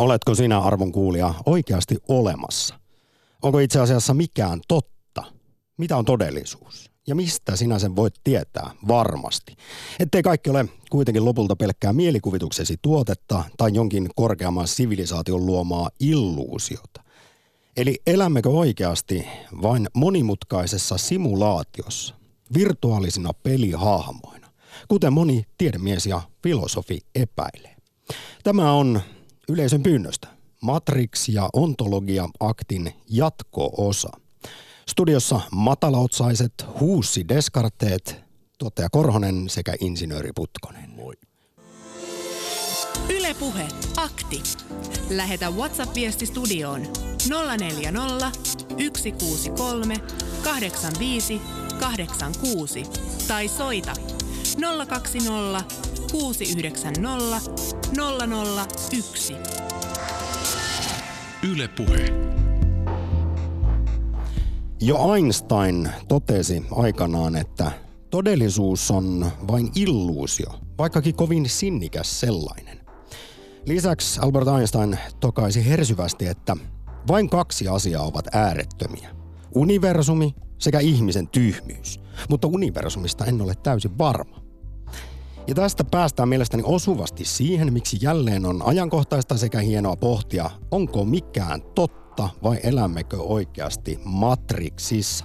Oletko sinä arvon kuulija oikeasti olemassa? Onko itse asiassa mikään totta? Mitä on todellisuus? Ja mistä sinä sen voit tietää varmasti? Ettei kaikki ole kuitenkin lopulta pelkkää mielikuvituksesi tuotetta tai jonkin korkeamman sivilisaation luomaa illuusiota. Eli elämmekö oikeasti vain monimutkaisessa simulaatiossa, virtuaalisina pelihahmoina, kuten moni tiedemies ja filosofi epäilee? Tämä on yleisön pyynnöstä Matrix ja ontologia aktin jatko-osa. Studiossa matalaotsaiset Huussi Descarteet, tuottaja Korhonen sekä insinööri Putkonen. Moi. Ylepuhe akti. Lähetä WhatsApp-viesti studioon 040 163 85 86 tai soita 020 690 001. Yle Puhe. Jo Einstein totesi aikanaan, että todellisuus on vain illuusio, vaikkakin kovin sinnikäs sellainen. Lisäksi Albert Einstein tokaisi hersyvästi, että vain kaksi asiaa ovat äärettömiä. Universumi sekä ihmisen tyhmyys. Mutta universumista en ole täysin varma. Ja tästä päästään mielestäni osuvasti siihen, miksi jälleen on ajankohtaista sekä hienoa pohtia, onko mikään totta vai elämmekö oikeasti Matrixissa.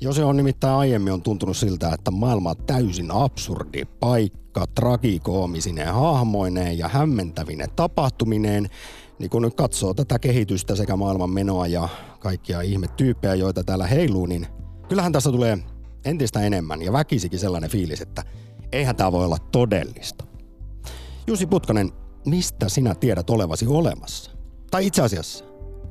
Jo se on nimittäin aiemmin on tuntunut siltä, että maailma on täysin absurdi paikka, tragikoomisine hahmoineen ja hämmentävine tapahtumineen, niin kun nyt katsoo tätä kehitystä sekä maailman menoa ja kaikkia ihmetyyppejä, joita täällä heiluu, niin kyllähän tässä tulee entistä enemmän ja väkisikin sellainen fiilis, että – eihän tämä voi olla todellista. Jussi Putkonen, mistä sinä tiedät olevasi olemassa? Tai itse asiassa,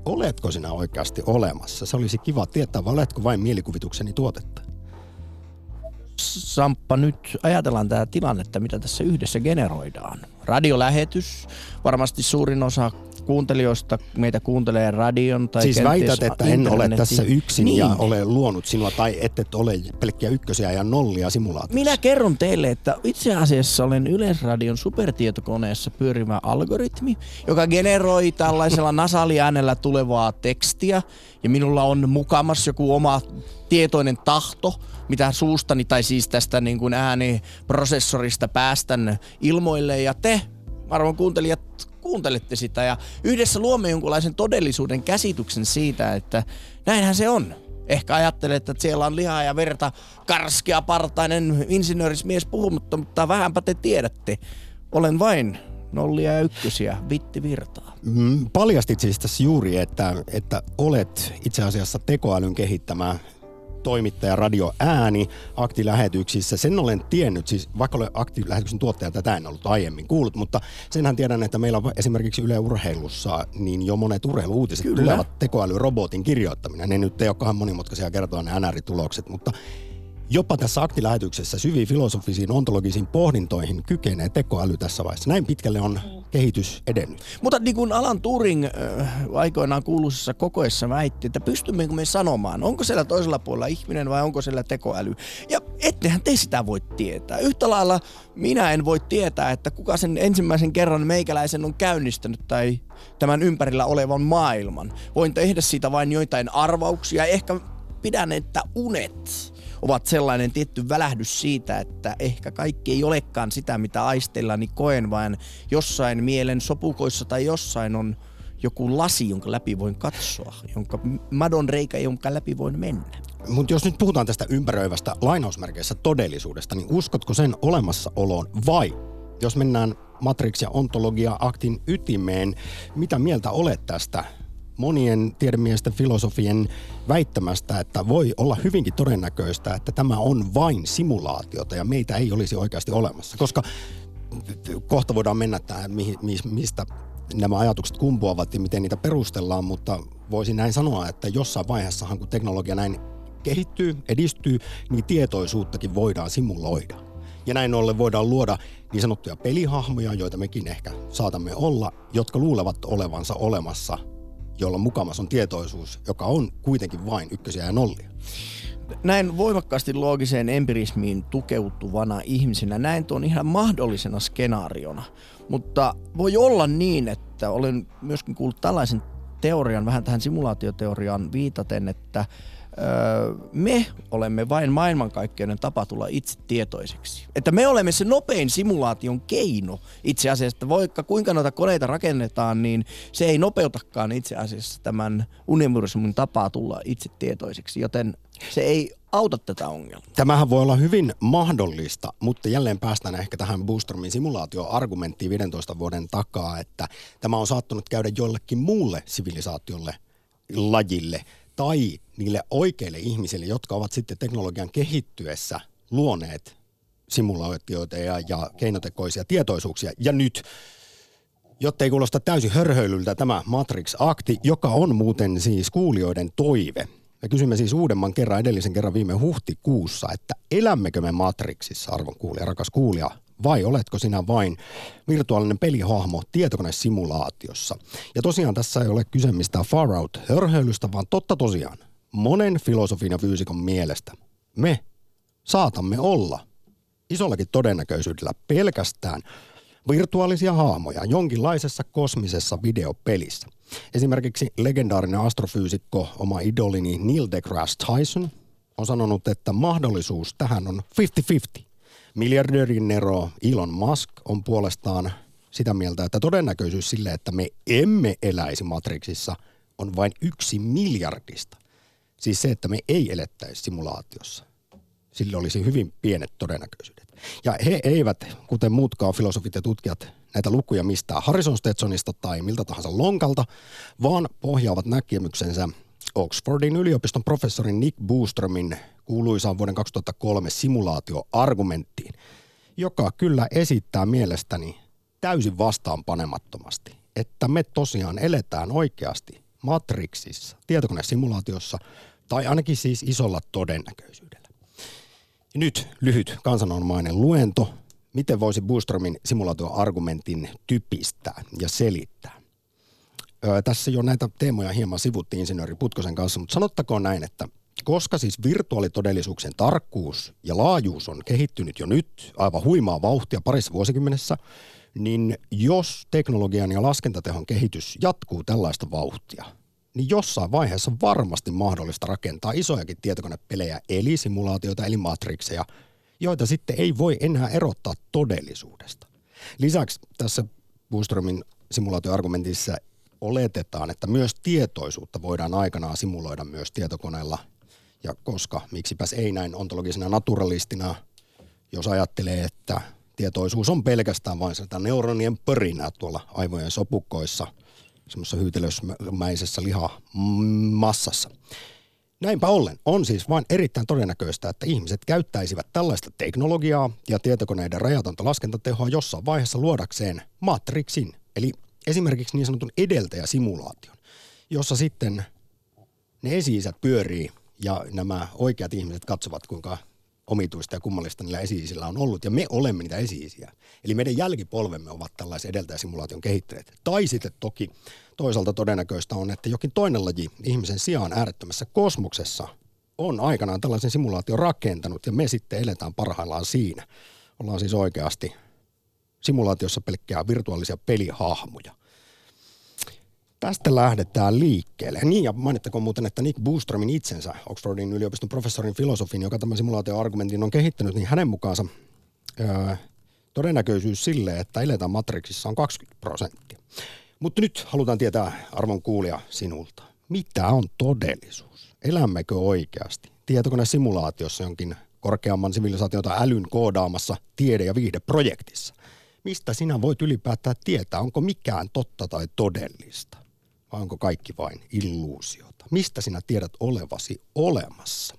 oletko sinä oikeasti olemassa? Se olisi kiva tietää, vai oletko vain mielikuvitukseni tuotetta? Samppa, nyt ajatellaan tämä tilannetta, mitä tässä yhdessä generoidaan. Radiolähetys, varmasti suurin osa kuuntelijoista meitä kuuntelee radion tai Siis väität, että en ole tässä yksin niin. ja ole luonut sinua tai ette ole pelkkiä ykkösiä ja nollia simulaatiossa. Minä kerron teille, että itse asiassa olen Yleisradion supertietokoneessa pyörimä algoritmi, joka generoi tällaisella nasaliäänellä tulevaa tekstiä ja minulla on mukamas joku oma tietoinen tahto, mitä suustani tai siis tästä niin kuin ääniprosessorista päästän ilmoille ja te arvon kuuntelijat kuuntelette sitä ja yhdessä luomme jonkunlaisen todellisuuden käsityksen siitä, että näinhän se on. Ehkä ajattelet, että siellä on lihaa ja verta, karskea partainen insinöörismies puhumatta, mutta vähänpä te tiedätte. Olen vain nollia ja ykkösiä, vitti virtaa. Mm, paljastit siis tässä juuri, että, että olet itse asiassa tekoälyn kehittämä toimittaja Radio Ääni aktilähetyksissä. Sen olen tiennyt, siis vaikka olen aktilähetyksen tuottaja, tätä en ollut aiemmin kuullut, mutta senhän tiedän, että meillä on esimerkiksi Yle Urheilussa niin jo monet urheiluutiset Kyllä. tulevat tekoälyrobotin kirjoittaminen. Ne nyt ei olekaan monimutkaisia kertoa ne NR-tulokset, mutta Jopa tässä aktilähetyksessä syviin filosofisiin ontologisiin pohdintoihin kykenee tekoäly tässä vaiheessa. Näin pitkälle on kehitys edennyt. Mutta niin kuin Alan Turing äh, aikoinaan kuuluisessa kokoessa väitti, että pystymmekö me sanomaan, onko siellä toisella puolella ihminen vai onko siellä tekoäly. Ja ettehän te sitä voi tietää. Yhtä lailla minä en voi tietää, että kuka sen ensimmäisen kerran meikäläisen on käynnistänyt tai tämän ympärillä olevan maailman. Voin tehdä siitä vain joitain arvauksia, ehkä pidän, että unet ovat sellainen tietty välähdys siitä, että ehkä kaikki ei olekaan sitä, mitä aisteillani koen, vaan jossain mielen sopukoissa tai jossain on joku lasi, jonka läpi voin katsoa, jonka madon reikä, jonka läpi voin mennä. Mutta jos nyt puhutaan tästä ympäröivästä lainausmerkeissä todellisuudesta, niin uskotko sen olemassaoloon vai jos mennään Matrix- ja ontologia-aktin ytimeen, mitä mieltä olet tästä monien tiedemiesten filosofien väittämästä, että voi olla hyvinkin todennäköistä, että tämä on vain simulaatiota ja meitä ei olisi oikeasti olemassa. Koska kohta voidaan mennä tähän, mistä nämä ajatukset kumpuavat ja miten niitä perustellaan, mutta voisin näin sanoa, että jossain vaiheessahan kun teknologia näin kehittyy, edistyy, niin tietoisuuttakin voidaan simuloida. Ja näin ollen voidaan luoda niin sanottuja pelihahmoja, joita mekin ehkä saatamme olla, jotka luulevat olevansa olemassa jolla mukamas on tietoisuus, joka on kuitenkin vain ykkösiä ja nollia. näin voimakkaasti loogiseen empirismiin tukeutuvana ihmisenä näin tuon ihan mahdollisena skenaariona. Mutta voi olla niin, että olen myöskin kuullut tällaisen teorian, vähän tähän simulaatioteoriaan viitaten, että öö, me olemme vain maailmankaikkeuden tapa tulla itse tietoiseksi. Että me olemme se nopein simulaation keino itse asiassa, että vaikka kuinka noita koneita rakennetaan, niin se ei nopeutakaan itse asiassa tämän universumin tapaa tulla itse tietoiseksi, joten se ei auta tätä ongelmaa. Tämähän voi olla hyvin mahdollista, mutta jälleen päästään ehkä tähän Boostermin simulaatioargumenttiin 15 vuoden takaa, että tämä on saattanut käydä jollekin muulle sivilisaatiolle, lajille tai niille oikeille ihmisille, jotka ovat sitten teknologian kehittyessä luoneet simulaatioita ja, ja keinotekoisia tietoisuuksia. Ja nyt jotta ei kuulosta täysin hörhöilyltä tämä Matrix-akti, joka on muuten siis kuulijoiden toive. Me kysymme siis uudemman kerran, edellisen kerran viime huhtikuussa, että elämmekö me Matrixissa, arvon kuulija, rakas kuulija, vai oletko sinä vain virtuaalinen pelihahmo tietokonesimulaatiossa? Ja tosiaan tässä ei ole kyse mistään far out hörhöilystä, vaan totta tosiaan monen filosofin ja fyysikon mielestä me saatamme olla isollakin todennäköisyydellä pelkästään virtuaalisia haamoja jonkinlaisessa kosmisessa videopelissä. Esimerkiksi legendaarinen astrofyysikko, oma idolini Neil deGrasse Tyson, on sanonut, että mahdollisuus tähän on 50-50. Miljardöörin Nero Elon Musk on puolestaan sitä mieltä, että todennäköisyys sille, että me emme eläisi Matrixissa, on vain yksi miljardista. Siis se, että me ei elettäisi simulaatiossa. Sille olisi hyvin pienet todennäköisyydet. Ja he eivät, kuten muutkaan filosofit ja tutkijat, näitä lukuja mistään Harrison Stetsonista tai miltä tahansa lonkalta, vaan pohjaavat näkemyksensä Oxfordin yliopiston professori Nick Booströmin kuuluisaan vuoden 2003 simulaatioargumenttiin, joka kyllä esittää mielestäni täysin vastaanpanemattomasti, että me tosiaan eletään oikeasti Matrixissa, tietokonesimulaatiossa, tai ainakin siis isolla todennäköisyydellä. Nyt lyhyt kansanomainen luento, miten voisi Boostromin simulaatioargumentin typistää ja selittää. Öö, tässä jo näitä teemoja hieman sivuttiin insinööri Putkosen kanssa, mutta sanottakoon näin, että koska siis virtuaalitodellisuuksien tarkkuus ja laajuus on kehittynyt jo nyt aivan huimaa vauhtia parissa vuosikymmenessä, niin jos teknologian ja laskentatehon kehitys jatkuu tällaista vauhtia, niin jossain vaiheessa on varmasti mahdollista rakentaa isojakin tietokonepelejä, eli simulaatioita, eli matrikseja, joita sitten ei voi enää erottaa todellisuudesta. Lisäksi tässä Boostromin simulaatioargumentissa oletetaan, että myös tietoisuutta voidaan aikanaan simuloida myös tietokoneella. Ja koska, miksipäs ei näin ontologisena naturalistina, jos ajattelee, että tietoisuus on pelkästään vain sitä neuronien pörinää tuolla aivojen sopukkoissa, semmoisessa hyytelösmäisessä lihamassassa. Näinpä ollen on siis vain erittäin todennäköistä, että ihmiset käyttäisivät tällaista teknologiaa ja tietokoneiden rajatonta laskentatehoa jossain vaiheessa luodakseen matrixin, eli esimerkiksi niin sanotun edeltäjäsimulaation, jossa sitten ne esi pyörii ja nämä oikeat ihmiset katsovat, kuinka omituista ja kummallista niillä esi on ollut, ja me olemme niitä esi Eli meidän jälkipolvemme ovat tällaisen edeltäjäsimulaation kehittäneet. Tai sitten toki toisaalta todennäköistä on, että jokin toinen laji ihmisen sijaan äärettömässä kosmoksessa on aikanaan tällaisen simulaation rakentanut, ja me sitten eletään parhaillaan siinä. Ollaan siis oikeasti simulaatiossa pelkkää virtuaalisia pelihahmoja. Tästä lähdetään liikkeelle. Niin, ja mainittakoon muuten, että Nick Boostromin itsensä, Oxfordin yliopiston professorin filosofin, joka tämän simulaatioargumentin on kehittänyt, niin hänen mukaansa öö, todennäköisyys sille, että eletään Matrixissa on 20 prosenttia. Mutta nyt halutaan tietää, arvon kuulija, sinulta. Mitä on todellisuus? Elämmekö oikeasti tietokonesimulaatiossa jonkin korkeamman sivilisaation tai älyn koodaamassa tiede- ja viihdeprojektissa? Mistä sinä voit ylipäätään tietää, onko mikään totta tai todellista? Vai onko kaikki vain illuusiota? Mistä sinä tiedät olevasi olemassa?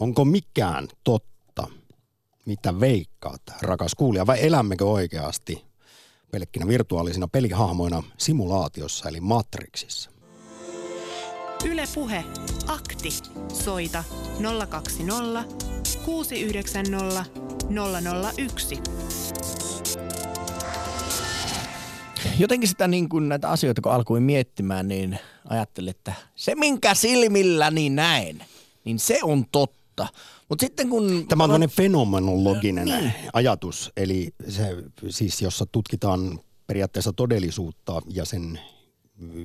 Onko mikään totta, mitä veikkaat, rakas kuulija, vai elämmekö oikeasti pelkkinä virtuaalisina pelihahmoina simulaatiossa eli Matrixissa? Yle Puhe. Akti. Soita 020 690 001 jotenkin sitä niin kuin näitä asioita, kun alkuin miettimään, niin ajattelin, että se minkä silmilläni näen, niin se on totta. Mut sitten kun... Tämä on tämmöinen fenomenologinen niin. ajatus, eli se siis jossa tutkitaan periaatteessa todellisuutta ja sen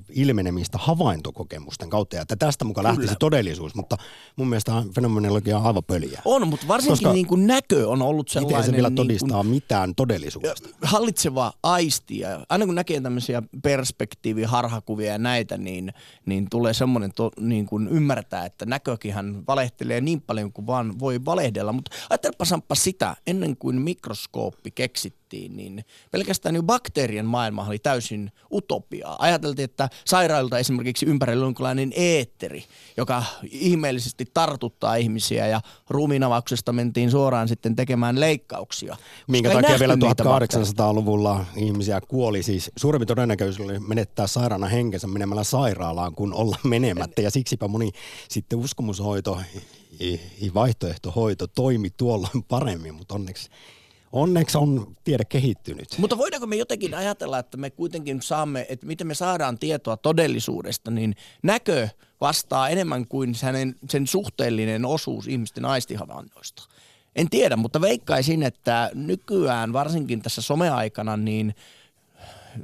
ilmenemistä havaintokokemusten kautta, ja että tästä mukaan lähti se todellisuus, mutta mun mielestä fenomenologia on aivan pöliä. On, mutta varsinkin Koska niin kuin näkö on ollut sellainen... Miten se vielä niin todistaa kuin, mitään todellisuudesta? Hallitseva aisti, ja aina kun näkee tämmöisiä perspektiiviharhakuvia ja näitä, niin, niin tulee semmoinen to, niin kuin ymmärtää, että näkökinhän valehtelee niin paljon kuin vaan voi valehdella, mutta ajattelepa Samppa sitä, ennen kuin mikroskooppi keksittiin, niin pelkästään jo bakteerien maailma oli täysin utopiaa. Ajateltiin, että sairailta esimerkiksi ympärillä on jonkinlainen eetteri, joka ihmeellisesti tartuttaa ihmisiä ja ruumiinavauksesta mentiin suoraan sitten tekemään leikkauksia. Minkä takia vielä 1800-luvulla ihmisiä kuoli siis suurempi todennäköisyys oli menettää sairaana henkensä menemällä sairaalaan kuin olla menemättä ja siksipä moni sitten uskomushoito vaihtoehtohoito toimi tuolloin paremmin, mutta onneksi Onneksi on tiede kehittynyt. Mutta voidaanko me jotenkin ajatella, että me kuitenkin saamme, että miten me saadaan tietoa todellisuudesta, niin näkö vastaa enemmän kuin sen, sen suhteellinen osuus ihmisten aistihavainnoista. En tiedä, mutta veikkaisin, että nykyään varsinkin tässä someaikana, niin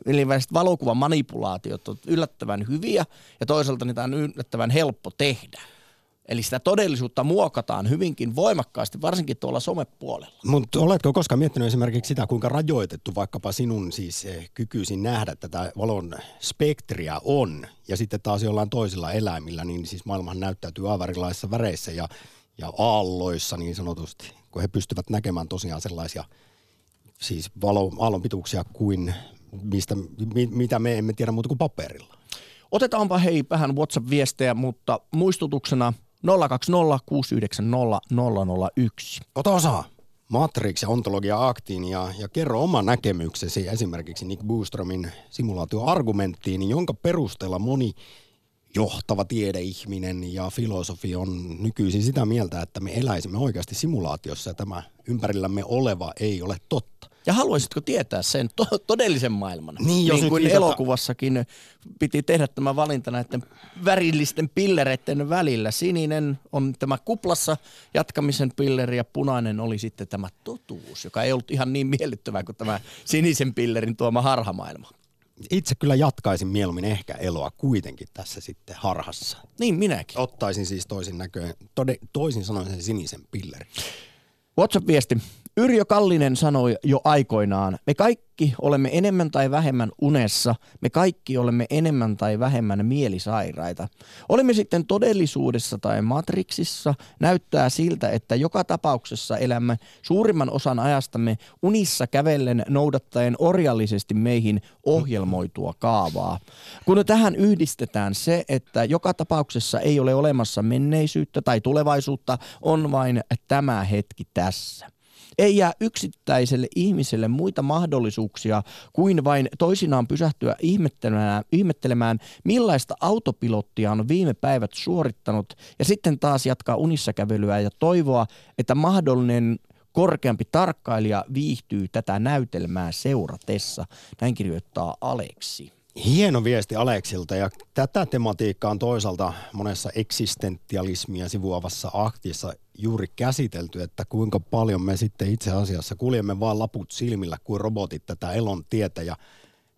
eli valokuvan manipulaatiot ovat yllättävän hyviä ja toisaalta niitä on yllättävän helppo tehdä. Eli sitä todellisuutta muokataan hyvinkin voimakkaasti, varsinkin tuolla somepuolella. Mutta oletko koskaan miettinyt esimerkiksi sitä, kuinka rajoitettu vaikkapa sinun siis eh, kykyisin nähdä tätä valon spektriä on, ja sitten taas jollain toisilla eläimillä, niin siis maailmahan näyttäytyy aivan erilaisissa väreissä ja, ja aalloissa niin sanotusti, kun he pystyvät näkemään tosiaan sellaisia siis valo, aallon pituuksia kuin mistä, mi, mitä me emme tiedä muuta kuin paperilla. Otetaanpa hei vähän WhatsApp-viestejä, mutta muistutuksena – 020 690 001. Ota osaa Matrix ja ontologia aktiin ja, ja kerro oma näkemyksesi esimerkiksi Nick Boostromin simulaatioargumenttiin, jonka perusteella moni johtava tiedeihminen ja filosofi on nykyisin sitä mieltä, että me eläisimme oikeasti simulaatiossa ja tämä ympärillämme oleva ei ole totta. Ja haluaisitko tietää sen to- todellisen maailman? Niin, jos niin kuin elokuvassakin piti tehdä tämä valinta näiden värillisten pillereiden välillä. Sininen on tämä kuplassa jatkamisen pilleri ja punainen oli sitten tämä totuus, joka ei ollut ihan niin miellyttävää kuin tämä sinisen pillerin tuoma harhamaailma. Itse kyllä jatkaisin mieluummin ehkä eloa kuitenkin tässä sitten harhassa. Niin minäkin. Ottaisin siis toisin näköön, tode, toisin sanoen sen sinisen pillerin. WhatsApp-viesti. Yrjö Kallinen sanoi jo aikoinaan, me kaikki olemme enemmän tai vähemmän unessa, me kaikki olemme enemmän tai vähemmän mielisairaita. Olemme sitten todellisuudessa tai matriksissa, näyttää siltä, että joka tapauksessa elämme suurimman osan ajastamme unissa kävellen noudattaen orjallisesti meihin ohjelmoitua kaavaa. Kun tähän yhdistetään se, että joka tapauksessa ei ole olemassa menneisyyttä tai tulevaisuutta, on vain tämä hetki tässä. Ei jää yksittäiselle ihmiselle muita mahdollisuuksia kuin vain toisinaan pysähtyä ihmettelemään, ihmettelemään millaista autopilottia on viime päivät suorittanut ja sitten taas jatkaa unissa kävelyä ja toivoa, että mahdollinen korkeampi tarkkailija viihtyy tätä näytelmää seuratessa. Näin kirjoittaa Aleksi. Hieno viesti Aleksilta ja tätä tematiikkaa on toisaalta monessa eksistentialismia sivuavassa aktissa juuri käsitelty, että kuinka paljon me sitten itse asiassa kuljemme vaan laput silmillä kuin robotit tätä elon tietä ja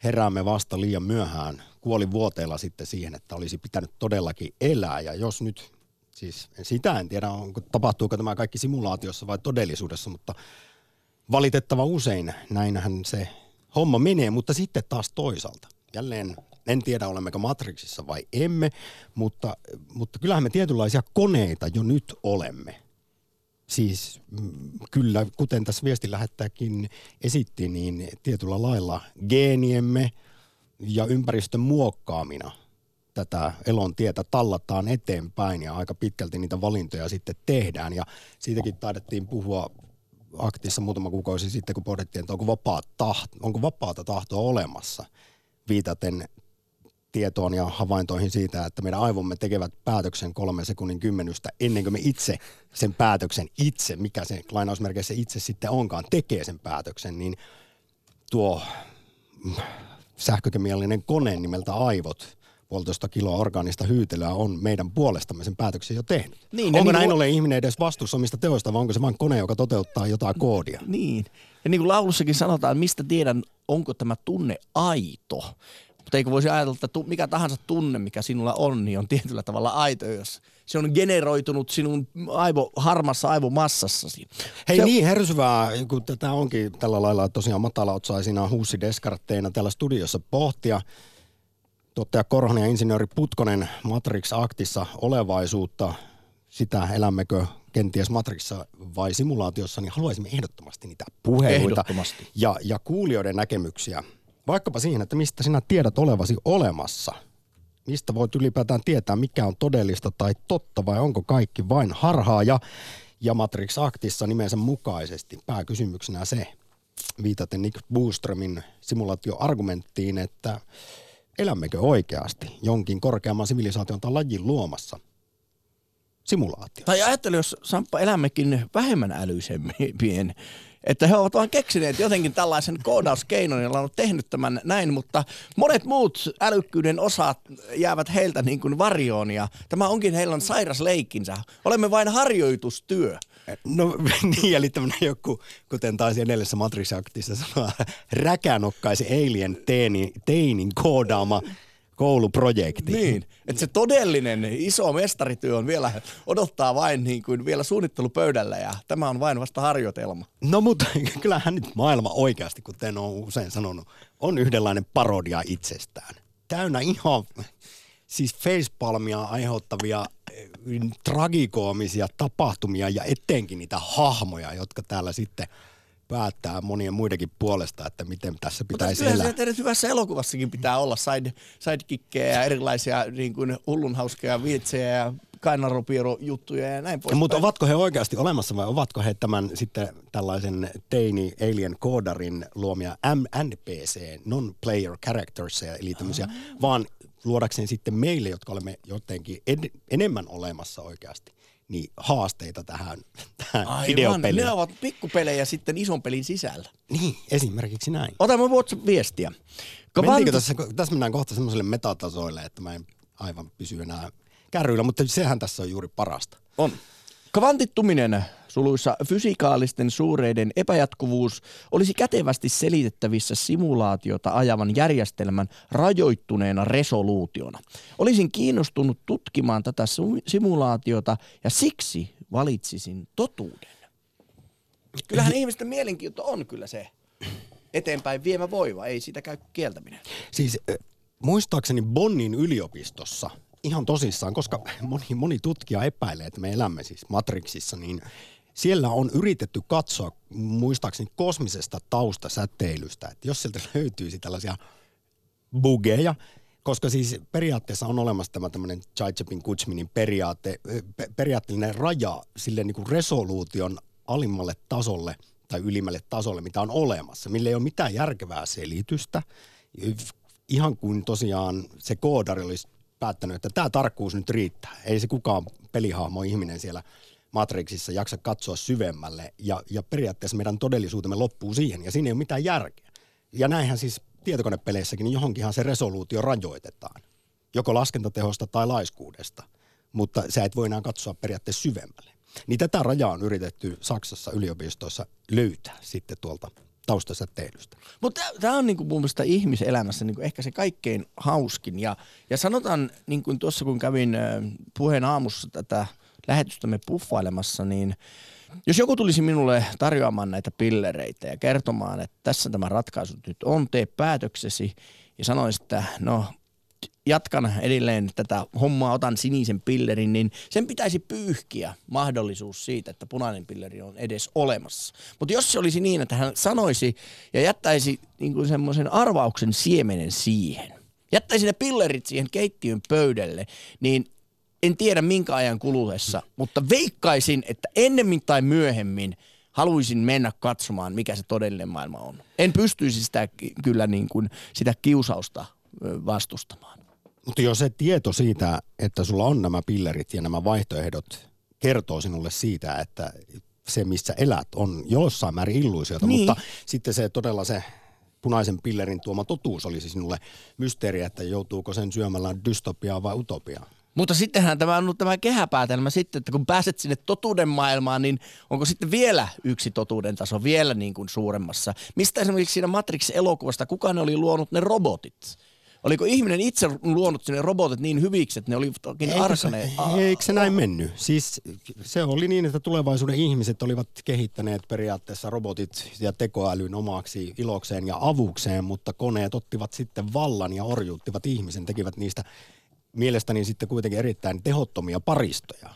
heräämme vasta liian myöhään kuolivuoteella sitten siihen, että olisi pitänyt todellakin elää. Ja jos nyt, siis sitä en tiedä, onko, tapahtuuko tämä kaikki simulaatiossa vai todellisuudessa, mutta valitettava usein näinhän se homma menee, mutta sitten taas toisaalta jälleen en tiedä olemmeko Matrixissa vai emme, mutta, mutta kyllähän me tietynlaisia koneita jo nyt olemme. Siis mm, kyllä, kuten tässä viesti lähettäjäkin esitti, niin tietyllä lailla geeniemme ja ympäristön muokkaamina tätä elon tietä tallataan eteenpäin ja aika pitkälti niitä valintoja sitten tehdään. Ja siitäkin taidettiin puhua aktissa muutama kuukausi sitten, kun pohdittiin, että onko, vapaa tahto, onko vapaata tahtoa olemassa – viitaten tietoon ja havaintoihin siitä, että meidän aivomme tekevät päätöksen kolmen sekunnin kymmenystä ennen kuin me itse sen päätöksen itse, mikä se lainausmerkeissä itse sitten onkaan, tekee sen päätöksen, niin tuo sähkökemiallinen kone nimeltä aivot puolitoista kiloa orgaanista hyytelyä on meidän puolestamme sen päätöksen jo tehnyt. Niin, onko niin näin ole ihminen edes vastuussa omista teoista vai onko se vain kone, joka toteuttaa jotain koodia? Niin. Ja niin kuin laulussakin sanotaan, mistä tiedän, onko tämä tunne aito. Mutta eikö voisi ajatella, että mikä tahansa tunne, mikä sinulla on, niin on tietyllä tavalla aito, jos se on generoitunut sinun aivo, harmassa aivomassassasi. Hei se, niin, hersyvää, kun tätä onkin tällä lailla tosiaan matalaotsaisina Huussi Descartteina täällä studiossa pohtia. Tuottaja Korhonen ja insinööri Putkonen Matrix Actissa olevaisuutta, sitä elämmekö kenties Matrixissa vai simulaatiossa, niin haluaisimme ehdottomasti niitä puheluita ja, ja kuulijoiden näkemyksiä. Vaikkapa siihen, että mistä sinä tiedät olevasi olemassa. Mistä voit ylipäätään tietää, mikä on todellista tai totta vai onko kaikki vain harhaa. Ja, ja Matrix Actissa nimensä mukaisesti pääkysymyksenä se, viitaten Nick Boostremin simulaatioargumenttiin, että elämmekö oikeasti jonkin korkeamman sivilisaation tai lajin luomassa simulaatio. tai ajattele, jos Samppa elämmekin vähemmän älysempien, että he ovat vain keksineet jotenkin tällaisen koodauskeinon, jolla on tehnyt tämän näin, mutta monet muut älykkyyden osat jäävät heiltä niin kuin varjoon ja tämä onkin heillä sairas leikkinsä. Olemme vain harjoitustyö. No niin, eli tämmöinen joku, kuten taisi edellisessä Matrix-aktissa sanoa, räkänokkaisi alien teini, teinin koodaama kouluprojekti. Niin, että se todellinen iso mestarityö on vielä, odottaa vain niin kuin vielä suunnittelupöydällä ja tämä on vain vasta harjoitelma. No mutta kyllähän nyt maailma oikeasti, kuten on usein sanonut, on yhdenlainen parodia itsestään. Täynnä ihan siis facepalmia aiheuttavia tragikoomisia tapahtumia ja etenkin niitä hahmoja, jotka täällä sitten päättää monien muidenkin puolesta, että miten tässä Mutta pitäisi kyllä elää. teidän hyvässä elokuvassakin pitää olla side, sidekickejä ja erilaisia niin kuin hullun hauskoja vitsejä ja kainaropiero-juttuja ja näin pois. Mutta ovatko he oikeasti olemassa vai ovatko he tämän sitten tällaisen teini alien koodarin luomia NPC, non-player characters, eli tämmöisiä, vaan luodakseen sitten meille, jotka olemme jotenkin ed- enemmän olemassa oikeasti, niin haasteita tähän, tähän Aivan, videopeliin. ne ovat pikkupelejä sitten ison pelin sisällä. Niin, esimerkiksi näin. Otamme WhatsApp-viestiä. Kvant- tässä, tässä mennään kohta semmoiselle metatasoille, että mä en aivan pysy enää kärryillä, mutta sehän tässä on juuri parasta. On. Kvantittuminen, suluissa fysikaalisten suureiden epäjatkuvuus, olisi kätevästi selitettävissä simulaatiota ajavan järjestelmän rajoittuneena resoluutiona. Olisin kiinnostunut tutkimaan tätä simulaatiota ja siksi valitsisin totuuden. Kyllähän ihmisten mielenkiinto on kyllä se eteenpäin viemä voiva, ei sitä käy kieltäminen. Siis muistaakseni Bonnin yliopistossa, ihan tosissaan, koska moni, moni tutkija epäilee, että me elämme siis Matrixissa, niin siellä on yritetty katsoa muistaakseni kosmisesta taustasäteilystä, että jos sieltä löytyisi tällaisia bugeja, koska siis periaatteessa on olemassa tämä tämmöinen Chaichepin Kuchminin periaate, pe- periaatteellinen raja sille niin kuin resoluution alimmalle tasolle tai ylimmälle tasolle, mitä on olemassa, millä ei ole mitään järkevää selitystä. Ihan kuin tosiaan se koodari olisi päättänyt, että tämä tarkkuus nyt riittää. Ei se kukaan pelihahmo ihminen siellä Matrixissa jaksa katsoa syvemmälle ja, ja periaatteessa meidän todellisuutemme loppuu siihen ja siinä ei ole mitään järkeä. Ja näinhän siis tietokonepeleissäkin, niin johonkinhan se resoluutio rajoitetaan. Joko laskentatehosta tai laiskuudesta, mutta sä et voi enää katsoa periaatteessa syvemmälle. Niin tätä rajaa on yritetty Saksassa yliopistoissa löytää sitten tuolta taustasäteilystä. Mutta tämä on niinku mun mielestä ihmiselämässä niinku ehkä se kaikkein hauskin. Ja, ja sanotaan, niin kuin tuossa kun kävin puheen aamussa tätä lähetystämme puffailemassa, niin jos joku tulisi minulle tarjoamaan näitä pillereitä ja kertomaan, että tässä tämä ratkaisu nyt on, tee päätöksesi ja sanoisi, että no jatkan edelleen tätä hommaa, otan sinisen pillerin, niin sen pitäisi pyyhkiä mahdollisuus siitä, että punainen pilleri on edes olemassa. Mutta jos se olisi niin, että hän sanoisi ja jättäisi niin kuin semmoisen arvauksen siemenen siihen, jättäisi ne pillerit siihen keittiön pöydälle, niin en tiedä minkä ajan kuluessa, mutta veikkaisin, että ennemmin tai myöhemmin haluaisin mennä katsomaan, mikä se todellinen maailma on. En pystyisi sitä kyllä niin kuin, sitä kiusausta vastustamaan. Mutta jos se tieto siitä, että sulla on nämä pillerit ja nämä vaihtoehdot, kertoo sinulle siitä, että se, missä elät, on jossain määrin illuisiota, Niin. mutta sitten se todella se punaisen pillerin tuoma totuus olisi sinulle mysteeri, että joutuuko sen syömällä dystopiaa vai utopiaa? Mutta sittenhän tämä on tämä kehäpäätelmä sitten, että kun pääset sinne totuuden maailmaan, niin onko sitten vielä yksi totuuden taso vielä niin kuin suuremmassa? Mistä esimerkiksi siinä Matrix-elokuvasta, kuka ne oli luonut ne robotit? Oliko ihminen itse luonut sinne robotit niin hyviksi, että ne oli arkaneet? Eikö se näin mennyt? Siis se oli niin, että tulevaisuuden ihmiset olivat kehittäneet periaatteessa robotit ja tekoälyn omaksi ilokseen ja avukseen, mutta koneet ottivat sitten vallan ja orjuuttivat ihmisen, tekivät niistä mielestäni sitten kuitenkin erittäin tehottomia paristoja.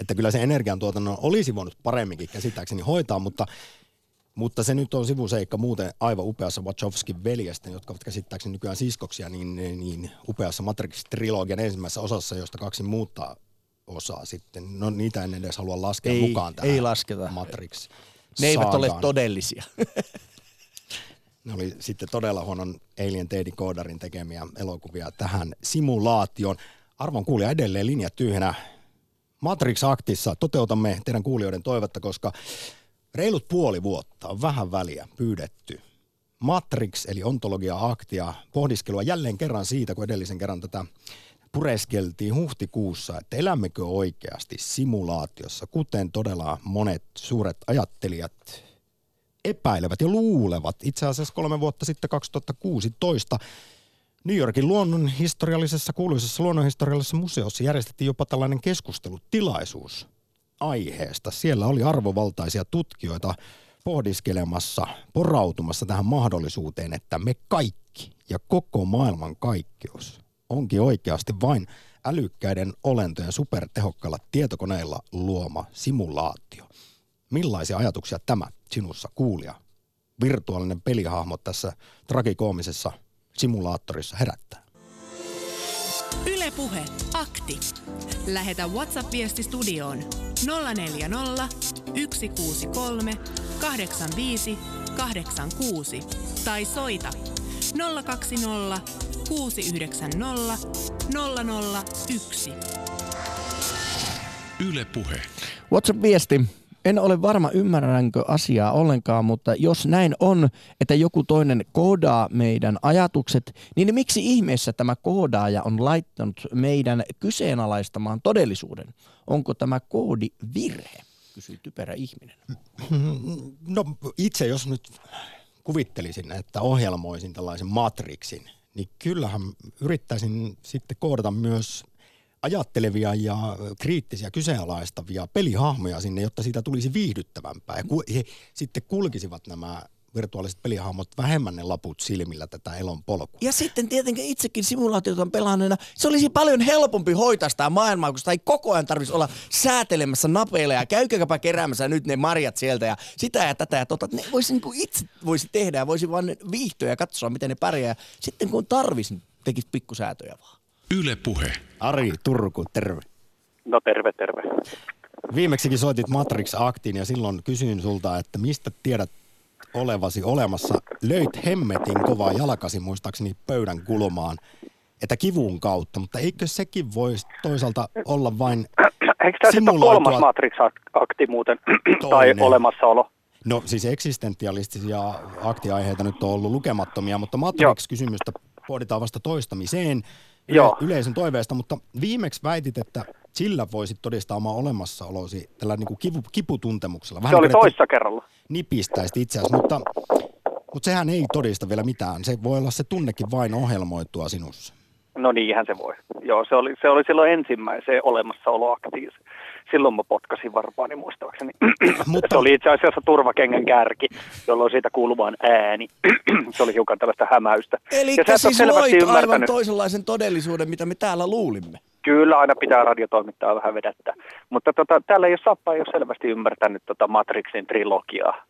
Että kyllä se energiantuotannon olisi voinut paremminkin käsittääkseni hoitaa, mutta mutta se nyt on sivuseikka muuten aivan upeassa Wachowskin veljesten, jotka ovat käsittääkseni nykyään siskoksia, niin, niin upeassa Matrix-trilogian ensimmäisessä osassa, josta kaksi muuttaa osaa sitten. No niitä en edes halua laskea ei, mukaan tähän ei lasketa. Matrix. Ne eivät ole todellisia. ne oli sitten todella huonon Alien Teddy Koodarin tekemiä elokuvia tähän simulaatioon. Arvon kuulija edelleen linja tyhjänä. Matrix-aktissa toteutamme teidän kuulijoiden toivetta, koska Reilut puoli vuotta on vähän väliä pyydetty Matrix eli ontologia-aktia pohdiskelua jälleen kerran siitä, kun edellisen kerran tätä pureskeltiin huhtikuussa, että elämmekö oikeasti simulaatiossa, kuten todella monet suuret ajattelijat epäilevät ja luulevat. Itse asiassa kolme vuotta sitten 2016 New Yorkin luonnonhistoriallisessa kuuluisessa luonnonhistoriallisessa museossa järjestettiin jopa tällainen keskustelutilaisuus aiheesta. Siellä oli arvovaltaisia tutkijoita pohdiskelemassa, porautumassa tähän mahdollisuuteen, että me kaikki ja koko maailman kaikkeus onkin oikeasti vain älykkäiden olentojen supertehokkailla tietokoneilla luoma simulaatio. Millaisia ajatuksia tämä sinussa kuulija, virtuaalinen pelihahmo tässä tragikoomisessa simulaattorissa herättää? Ylepuhe akti. Lähetä WhatsApp-viesti studioon 040 163 85 86 tai soita 020 690 001. Yle Puhe. WhatsApp-viesti en ole varma ymmärränkö asiaa ollenkaan, mutta jos näin on, että joku toinen koodaa meidän ajatukset, niin miksi ihmeessä tämä koodaaja on laittanut meidän kyseenalaistamaan todellisuuden? Onko tämä koodi virhe? Kysyy typerä ihminen. No itse jos nyt kuvittelisin, että ohjelmoisin tällaisen matriksin, niin kyllähän yrittäisin sitten koodata myös ajattelevia ja kriittisiä kyseenalaistavia pelihahmoja sinne, jotta siitä tulisi viihdyttävämpää. Ja ku, he sitten kulkisivat nämä virtuaaliset pelihahmot vähemmän ne laput silmillä tätä elon polkua. Ja sitten tietenkin itsekin simulaatiota pelaaneena, se olisi paljon helpompi hoitaa sitä maailmaa, kun sitä ei koko ajan tarvitsisi olla säätelemässä napeilla ja käykääpä keräämässä nyt ne marjat sieltä ja sitä ja tätä ja tota. Ne voisi niin kuin itse voisi tehdä ja voisi vaan viihtyä ja katsoa, miten ne pärjää. Sitten kun tarvisi, tekisi pikkusäätöjä vaan. Yle Puhe. Ari Turku, terve. No terve, terve. Viimeksikin soitit Matrix-aktiin ja silloin kysyin sulta, että mistä tiedät olevasi olemassa. Löit hemmetin kovaa jalkasi muistaakseni pöydän kulmaan, että kivun kautta, mutta eikö sekin voisi toisaalta olla vain Eikö tämä sitten kolmas Matrix-akti muuten, tai olemassaolo? No siis eksistentialistisia aktiaiheita nyt on ollut lukemattomia, mutta Matrix-kysymystä pohditaan vasta toistamiseen Joo. yleisön toiveesta, mutta viimeksi väitit, että sillä voisit todistaa omaa olemassaolosi tällä niin kuin kipu, kiputuntemuksella. Vähän se oli niin toissa kerralla. Nipistäisit itse asiassa, mutta, mutta sehän ei todista vielä mitään. Se voi olla se tunnekin vain ohjelmoitua sinussa. No niinhän se voi. Joo, se oli, se oli silloin ensimmäiseen olemassaoloaktiin. Silloin mä potkasin varpaani muistaakseni. Mutta... Se oli itse asiassa turvakengän kärki, jolloin siitä kuului vain ääni. se oli hiukan tällaista hämäystä. Eli siis loit aivan toisenlaisen todellisuuden, mitä me täällä luulimme. Kyllä, aina pitää radiotoimittaa vähän vedättää. Mutta tota, täällä ei ole Sappa ei ole selvästi ymmärtänyt tota Matrixin trilogiaa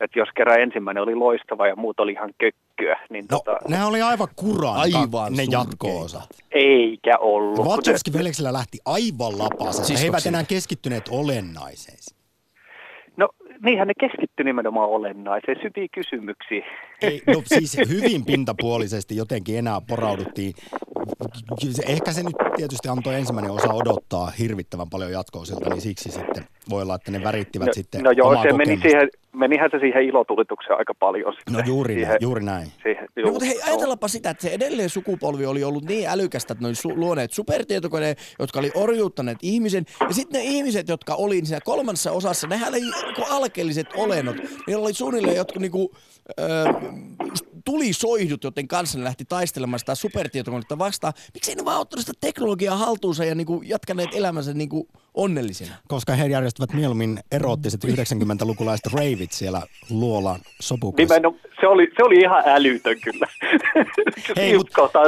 että jos kerran ensimmäinen oli loistava ja muut oli ihan kökkyä. Niin no, tota... nehän oli aivan kuraan aivan ne jatko-osat. Eikä ollut. Wachowski veljeksellä lähti aivan lapassa. Siis he eivät enää keskittyneet olennaiseen. No niinhän ne keskittyi nimenomaan olennaiseen, syviin kysymyksiin. Ei, no siis hyvin pintapuolisesti jotenkin enää porauduttiin. Ehkä se nyt tietysti antoi ensimmäinen osa odottaa hirvittävän paljon jatkoa siltä, niin siksi sitten voi olla, että ne värittivät no, sitten No joo, se meni, siihen, menihän se siihen ilotulitukseen aika paljon. Sitten. No juuri, siihen, näin, juuri näin. Siihen, no, mutta hei, ajatellaanpa sitä, että se edelleen sukupolvi oli ollut niin älykästä, että ne oli su- luoneet supertietokoneen, jotka oli orjuuttaneet ihmisen. Ja sitten ne ihmiset, jotka oli siinä kolmannessa osassa, nehän oli niinku alkeelliset olennot. Niillä oli suunnilleen jotkut niinku, öö, tulisoihdut, joten kanssa ne lähti taistelemaan sitä supertietokonetta vastaan. Miksi ne vaan ottanut sitä teknologiaa haltuunsa ja niinku jatkaneet elämänsä niinku onnellisena? Koska he järjestävät mieluummin eroottiset 90-lukulaiset ravit siellä luolan sopukassa. Se oli, se oli ihan älytön kyllä. Hei,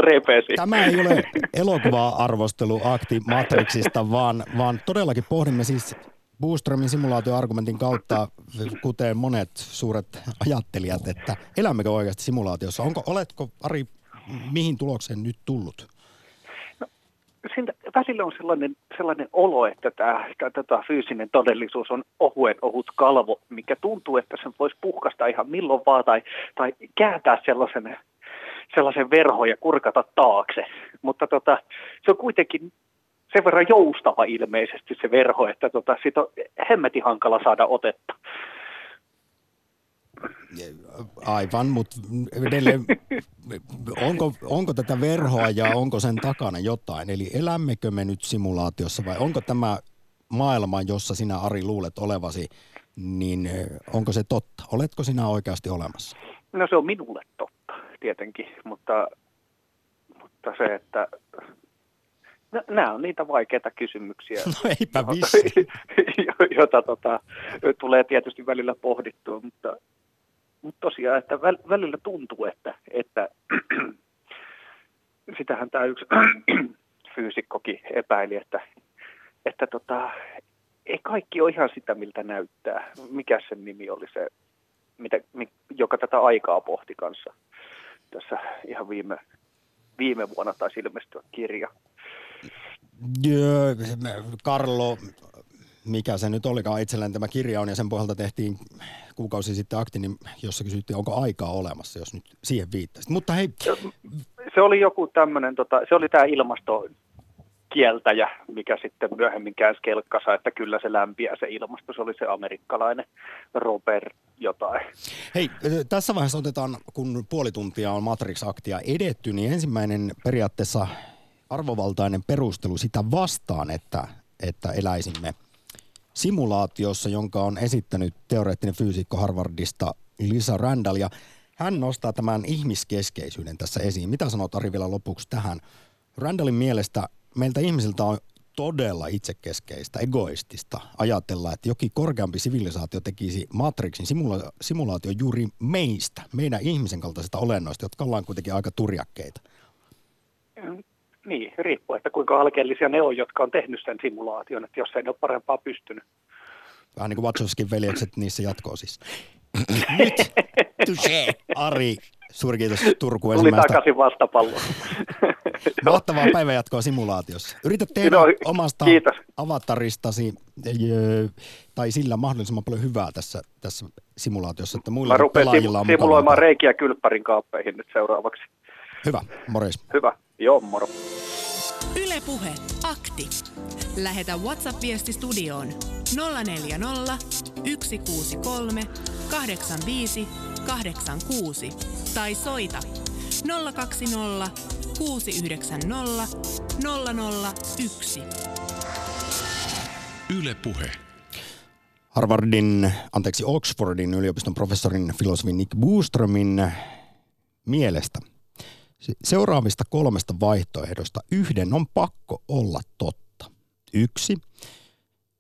repesi. Tämä ei ole elokuva-arvosteluakti Matrixista, vaan, vaan todellakin pohdimme siis Boostromin simulaatioargumentin kautta, kuten monet suuret ajattelijat, että elämmekö oikeasti simulaatiossa? Onko, oletko, Ari, mihin tulokseen nyt tullut? Siinä välillä on sellainen, sellainen olo, että tämä, tämä, tämä fyysinen todellisuus on ohuen ohut kalvo, mikä tuntuu, että sen voisi puhkasta ihan milloin vaan tai, tai kääntää sellaisen, sellaisen verhon ja kurkata taakse. Mutta tota, se on kuitenkin sen verran joustava ilmeisesti se verho, että tota, siitä on hemmetin hankala saada otetta. Aivan, mutta edelleen, onko, onko tätä verhoa ja onko sen takana jotain? Eli elämmekö me nyt simulaatiossa vai onko tämä maailma, jossa sinä Ari luulet olevasi, niin onko se totta? Oletko sinä oikeasti olemassa? No se on minulle totta tietenkin, mutta, mutta se, että No, nämä on niitä vaikeita kysymyksiä. No eipä vissi. jota tota, tulee tietysti välillä pohdittua, mutta, mutta tosiaan, että välillä tuntuu, että, että sitähän tämä yksi fyysikkokin epäili, että, että tota, ei kaikki ole ihan sitä, miltä näyttää. Mikä sen nimi oli se, mitä, joka tätä aikaa pohti kanssa. Tässä ihan viime, viime vuonna taisi ilmestyä kirja. Karlo, mikä se nyt olikaan itselleen tämä kirja on, ja sen pohjalta tehtiin kuukausi sitten akti, niin jossa kysyttiin, onko aikaa olemassa, jos nyt siihen viittasit. Mutta hei... Se oli joku tämmöinen, tota, se oli tämä ilmasto kieltäjä, mikä sitten myöhemmin käänsi kelkkassa, että kyllä se lämpiää se ilmasto. Se oli se amerikkalainen Robert jotain. Hei, tässä vaiheessa otetaan, kun puoli tuntia on Matrix-aktia edetty, niin ensimmäinen periaatteessa arvovaltainen perustelu sitä vastaan, että, että eläisimme simulaatiossa, jonka on esittänyt teoreettinen fyysikko Harvardista Lisa Randall. Ja hän nostaa tämän ihmiskeskeisyyden tässä esiin. Mitä sanot Ari vielä lopuksi tähän? Randallin mielestä meiltä ihmisiltä on todella itsekeskeistä, egoistista ajatella, että jokin korkeampi sivilisaatio tekisi Matrixin simula- simulaatio juuri meistä, meidän ihmisen kaltaisista olennoista, jotka ollaan kuitenkin aika turjakkeita. Niin, riippuu, että kuinka alkeellisia ne on, jotka on tehnyt sen simulaation, että jos ei ne ole parempaa pystynyt. Vähän niin kuin Wachowskin veljekset, niissä jatkoo siis. Nyt, touché. Ari, suuri kiitos Turku Tuli ensimmäistä. takaisin vastapalloon. Mahtavaa päivänjatkoa simulaatiossa. Yritä tehdä no, omasta kiitos. avataristasi tai sillä mahdollisimman paljon hyvää tässä, tässä simulaatiossa, että muilla Mä on simuloimaan reikiä kylppärin kaappeihin nyt seuraavaksi. Hyvä, morjes. Hyvä, joo moro. Ylepuhe akti. Lähetä WhatsApp-viesti studioon 040 163 85 86 tai soita 020 690 001. Ylepuhe. Harvardin, anteeksi Oxfordin yliopiston professorin filosofi Nick Boostromin mielestä Seuraavista kolmesta vaihtoehdosta yhden on pakko olla totta. Yksi.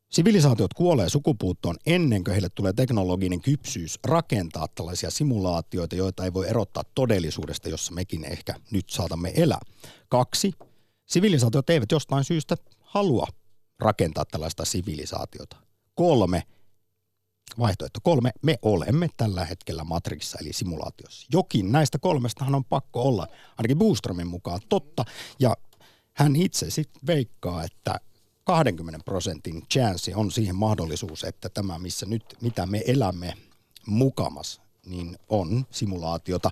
Sivilisaatiot kuolee sukupuuttoon ennen kuin heille tulee teknologinen kypsyys rakentaa tällaisia simulaatioita, joita ei voi erottaa todellisuudesta, jossa mekin ehkä nyt saatamme elää. Kaksi. Sivilisaatiot eivät jostain syystä halua rakentaa tällaista sivilisaatiota. Kolme Vaihtoehto kolme, me olemme tällä hetkellä Matrixissa eli simulaatiossa. Jokin näistä kolmestahan on pakko olla, ainakin Boostromin mukaan, totta. Ja hän itse sitten veikkaa, että 20 prosentin chance on siihen mahdollisuus, että tämä, missä nyt, mitä me elämme mukamas, niin on simulaatiota.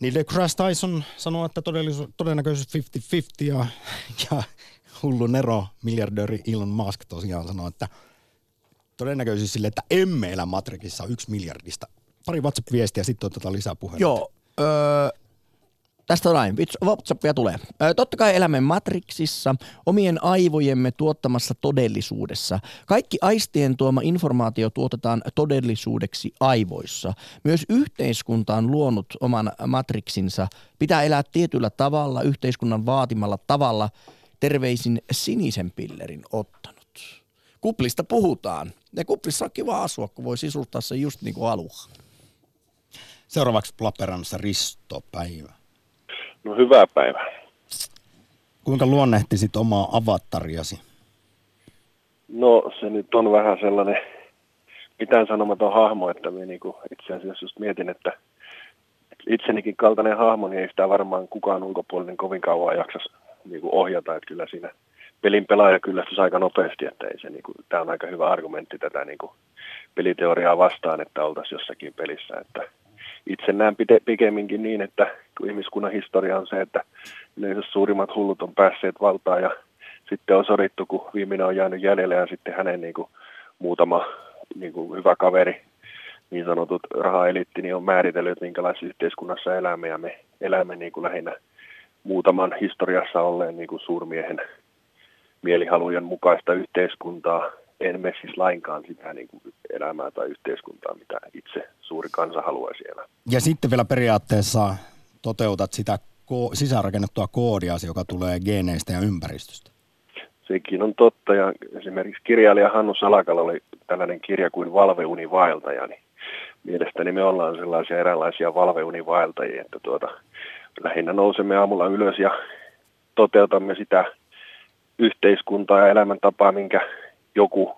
Niin Crash Tyson sanoo, että todellisu- todennäköisesti 50-50 ja, ja hullu Nero, miljardööri Elon Musk tosiaan sanoo, että todennäköisesti sille, että emme elä Matrixissa yksi miljardista. Pari WhatsApp-viestiä, sitten otetaan lisää puhetta. Joo, öö, Tästä näin, WhatsAppia tulee. Totta kai elämme matriksissa, omien aivojemme tuottamassa todellisuudessa. Kaikki aistien tuoma informaatio tuotetaan todellisuudeksi aivoissa. Myös yhteiskunta on luonut oman matriksinsa. Pitää elää tietyllä tavalla, yhteiskunnan vaatimalla tavalla. Terveisin sinisen pillerin ottanut. Kuplista puhutaan. Ja kuplissa on kiva asua, kun voi sisustaa se just niin kuin haluaa. Seuraavaksi Lappeenrannassa Risto Päivä. No hyvää päivää. Kuinka luonnehtisit omaa avatariasi? No se nyt on vähän sellainen mitään sanomaton hahmo, että minä niinku itse asiassa just mietin, että itsenikin kaltainen hahmo, niin ei sitä varmaan kukaan ulkopuolinen kovin kauan jaksaisi niinku ohjata, että kyllä siinä pelin pelaaja kyllästys aika nopeasti, että ei se niinku, tämä on aika hyvä argumentti tätä niinku peliteoriaa vastaan, että oltaisiin jossakin pelissä, että itse näen pikemminkin niin, että kun ihmiskunnan historia on se, että yleensä suurimmat hullut on päässeet valtaan ja sitten on sodittu, kun viimeinen on jäänyt jäljelle ja sitten hänen niin kuin, muutama niin kuin, hyvä kaveri, niin sanotut rahaelitti, niin on määritellyt, minkälaisessa yhteiskunnassa elämme ja me elämme niin kuin lähinnä muutaman historiassa olleen niin kuin suurmiehen mielihalujen mukaista yhteiskuntaa, en mene siis lainkaan sitä niin kuin elämää tai yhteiskuntaa, mitä itse suuri kansa haluaisi elää. Ja sitten vielä periaatteessa toteutat sitä ko- sisäänrakennettua koodia, joka tulee geeneistä ja ympäristöstä. Sekin on totta ja esimerkiksi kirjailija Hannu Salakalla oli tällainen kirja kuin Valveunivaeltaja, niin mielestäni me ollaan sellaisia eräänlaisia valveunivaeltajia, että tuota, lähinnä nousemme aamulla ylös ja toteutamme sitä yhteiskuntaa ja elämäntapaa, minkä joku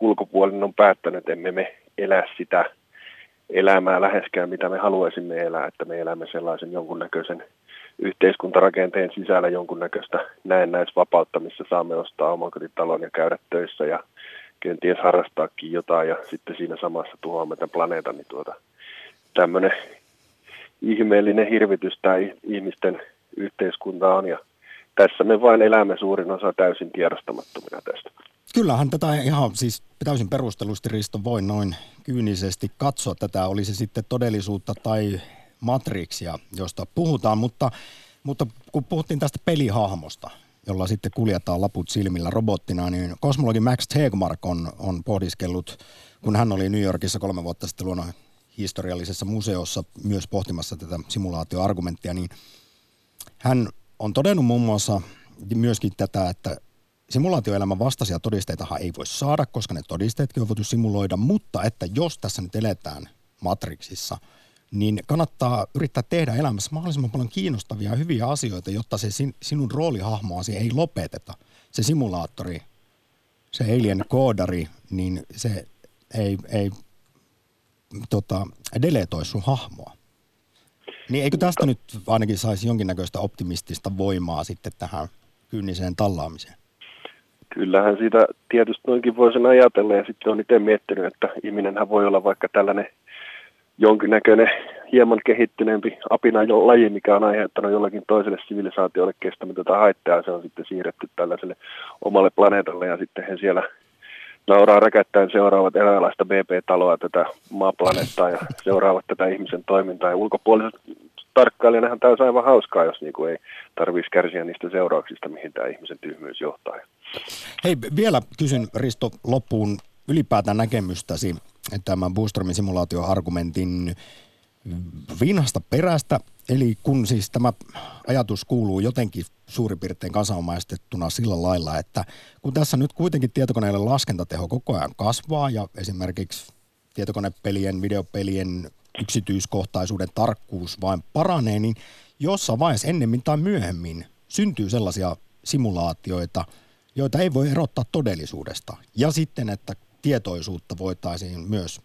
ulkopuolinen on päättänyt, emme me elä sitä elämää läheskään, mitä me haluaisimme elää, että me elämme sellaisen jonkunnäköisen yhteiskuntarakenteen sisällä jonkunnäköistä näennäisvapautta, missä saamme ostaa omakotitalon ja käydä töissä ja kenties harrastaakin jotain ja sitten siinä samassa tuhoamme tämän planeetan, niin tuota, tämmöinen ihmeellinen hirvitys tai ihmisten yhteiskunta on ja tässä me vain elämme suurin osa täysin tiedostamattomina tästä. Kyllähän tätä ihan siis täysin perustelusti Risto voi noin kyynisesti katsoa tätä, oli se sitten todellisuutta tai matriksia, josta puhutaan, mutta, mutta kun puhuttiin tästä pelihahmosta, jolla sitten kuljetaan laput silmillä robottina, niin kosmologi Max Tegmark on, on pohdiskellut, kun hän oli New Yorkissa kolme vuotta sitten luonnon historiallisessa museossa myös pohtimassa tätä simulaatioargumenttia, niin hän on todennut muun muassa myöskin tätä, että simulaatioelämän vastaisia todisteitahan ei voi saada, koska ne todisteetkin on voitu simuloida, mutta että jos tässä nyt eletään Matrixissa, niin kannattaa yrittää tehdä elämässä mahdollisimman paljon kiinnostavia ja hyviä asioita, jotta se sin, sinun roolihahmoasi ei lopeteta. Se simulaattori, se alien koodari, niin se ei, ei tota, deletoi sun hahmoa. Niin eikö tästä nyt ainakin saisi jonkinnäköistä optimistista voimaa sitten tähän kynniseen tallaamiseen? Kyllähän siitä tietysti noinkin voi sen ajatella ja sitten on itse miettinyt, että ihminenhän voi olla vaikka tällainen jonkinnäköinen hieman kehittyneempi apina jo laji, mikä on aiheuttanut jollakin toiselle sivilisaatiolle kestämätöntä haittaa se on sitten siirretty tällaiselle omalle planeetalle ja sitten he siellä nauraa räkättäen seuraavat eräänlaista BP-taloa tätä maaplaneettaa ja seuraavat tätä ihmisen toimintaa ja ulkopuoliset tarkkailijanahan tämä olisi aivan hauskaa, jos niin kuin ei tarvitsisi kärsiä niistä seurauksista, mihin tämä ihmisen tyhmyys johtaa. Hei, vielä kysyn Risto loppuun ylipäätään näkemystäsi tämän Boostromin simulaatioargumentin vinhasta perästä. Eli kun siis tämä ajatus kuuluu jotenkin suurin piirtein kansanomaistettuna sillä lailla, että kun tässä nyt kuitenkin tietokoneelle laskentateho koko ajan kasvaa ja esimerkiksi tietokonepelien, videopelien yksityiskohtaisuuden tarkkuus vain paranee, niin jossain vaiheessa ennemmin tai myöhemmin syntyy sellaisia simulaatioita, joita ei voi erottaa todellisuudesta. Ja sitten, että tietoisuutta voitaisiin myös,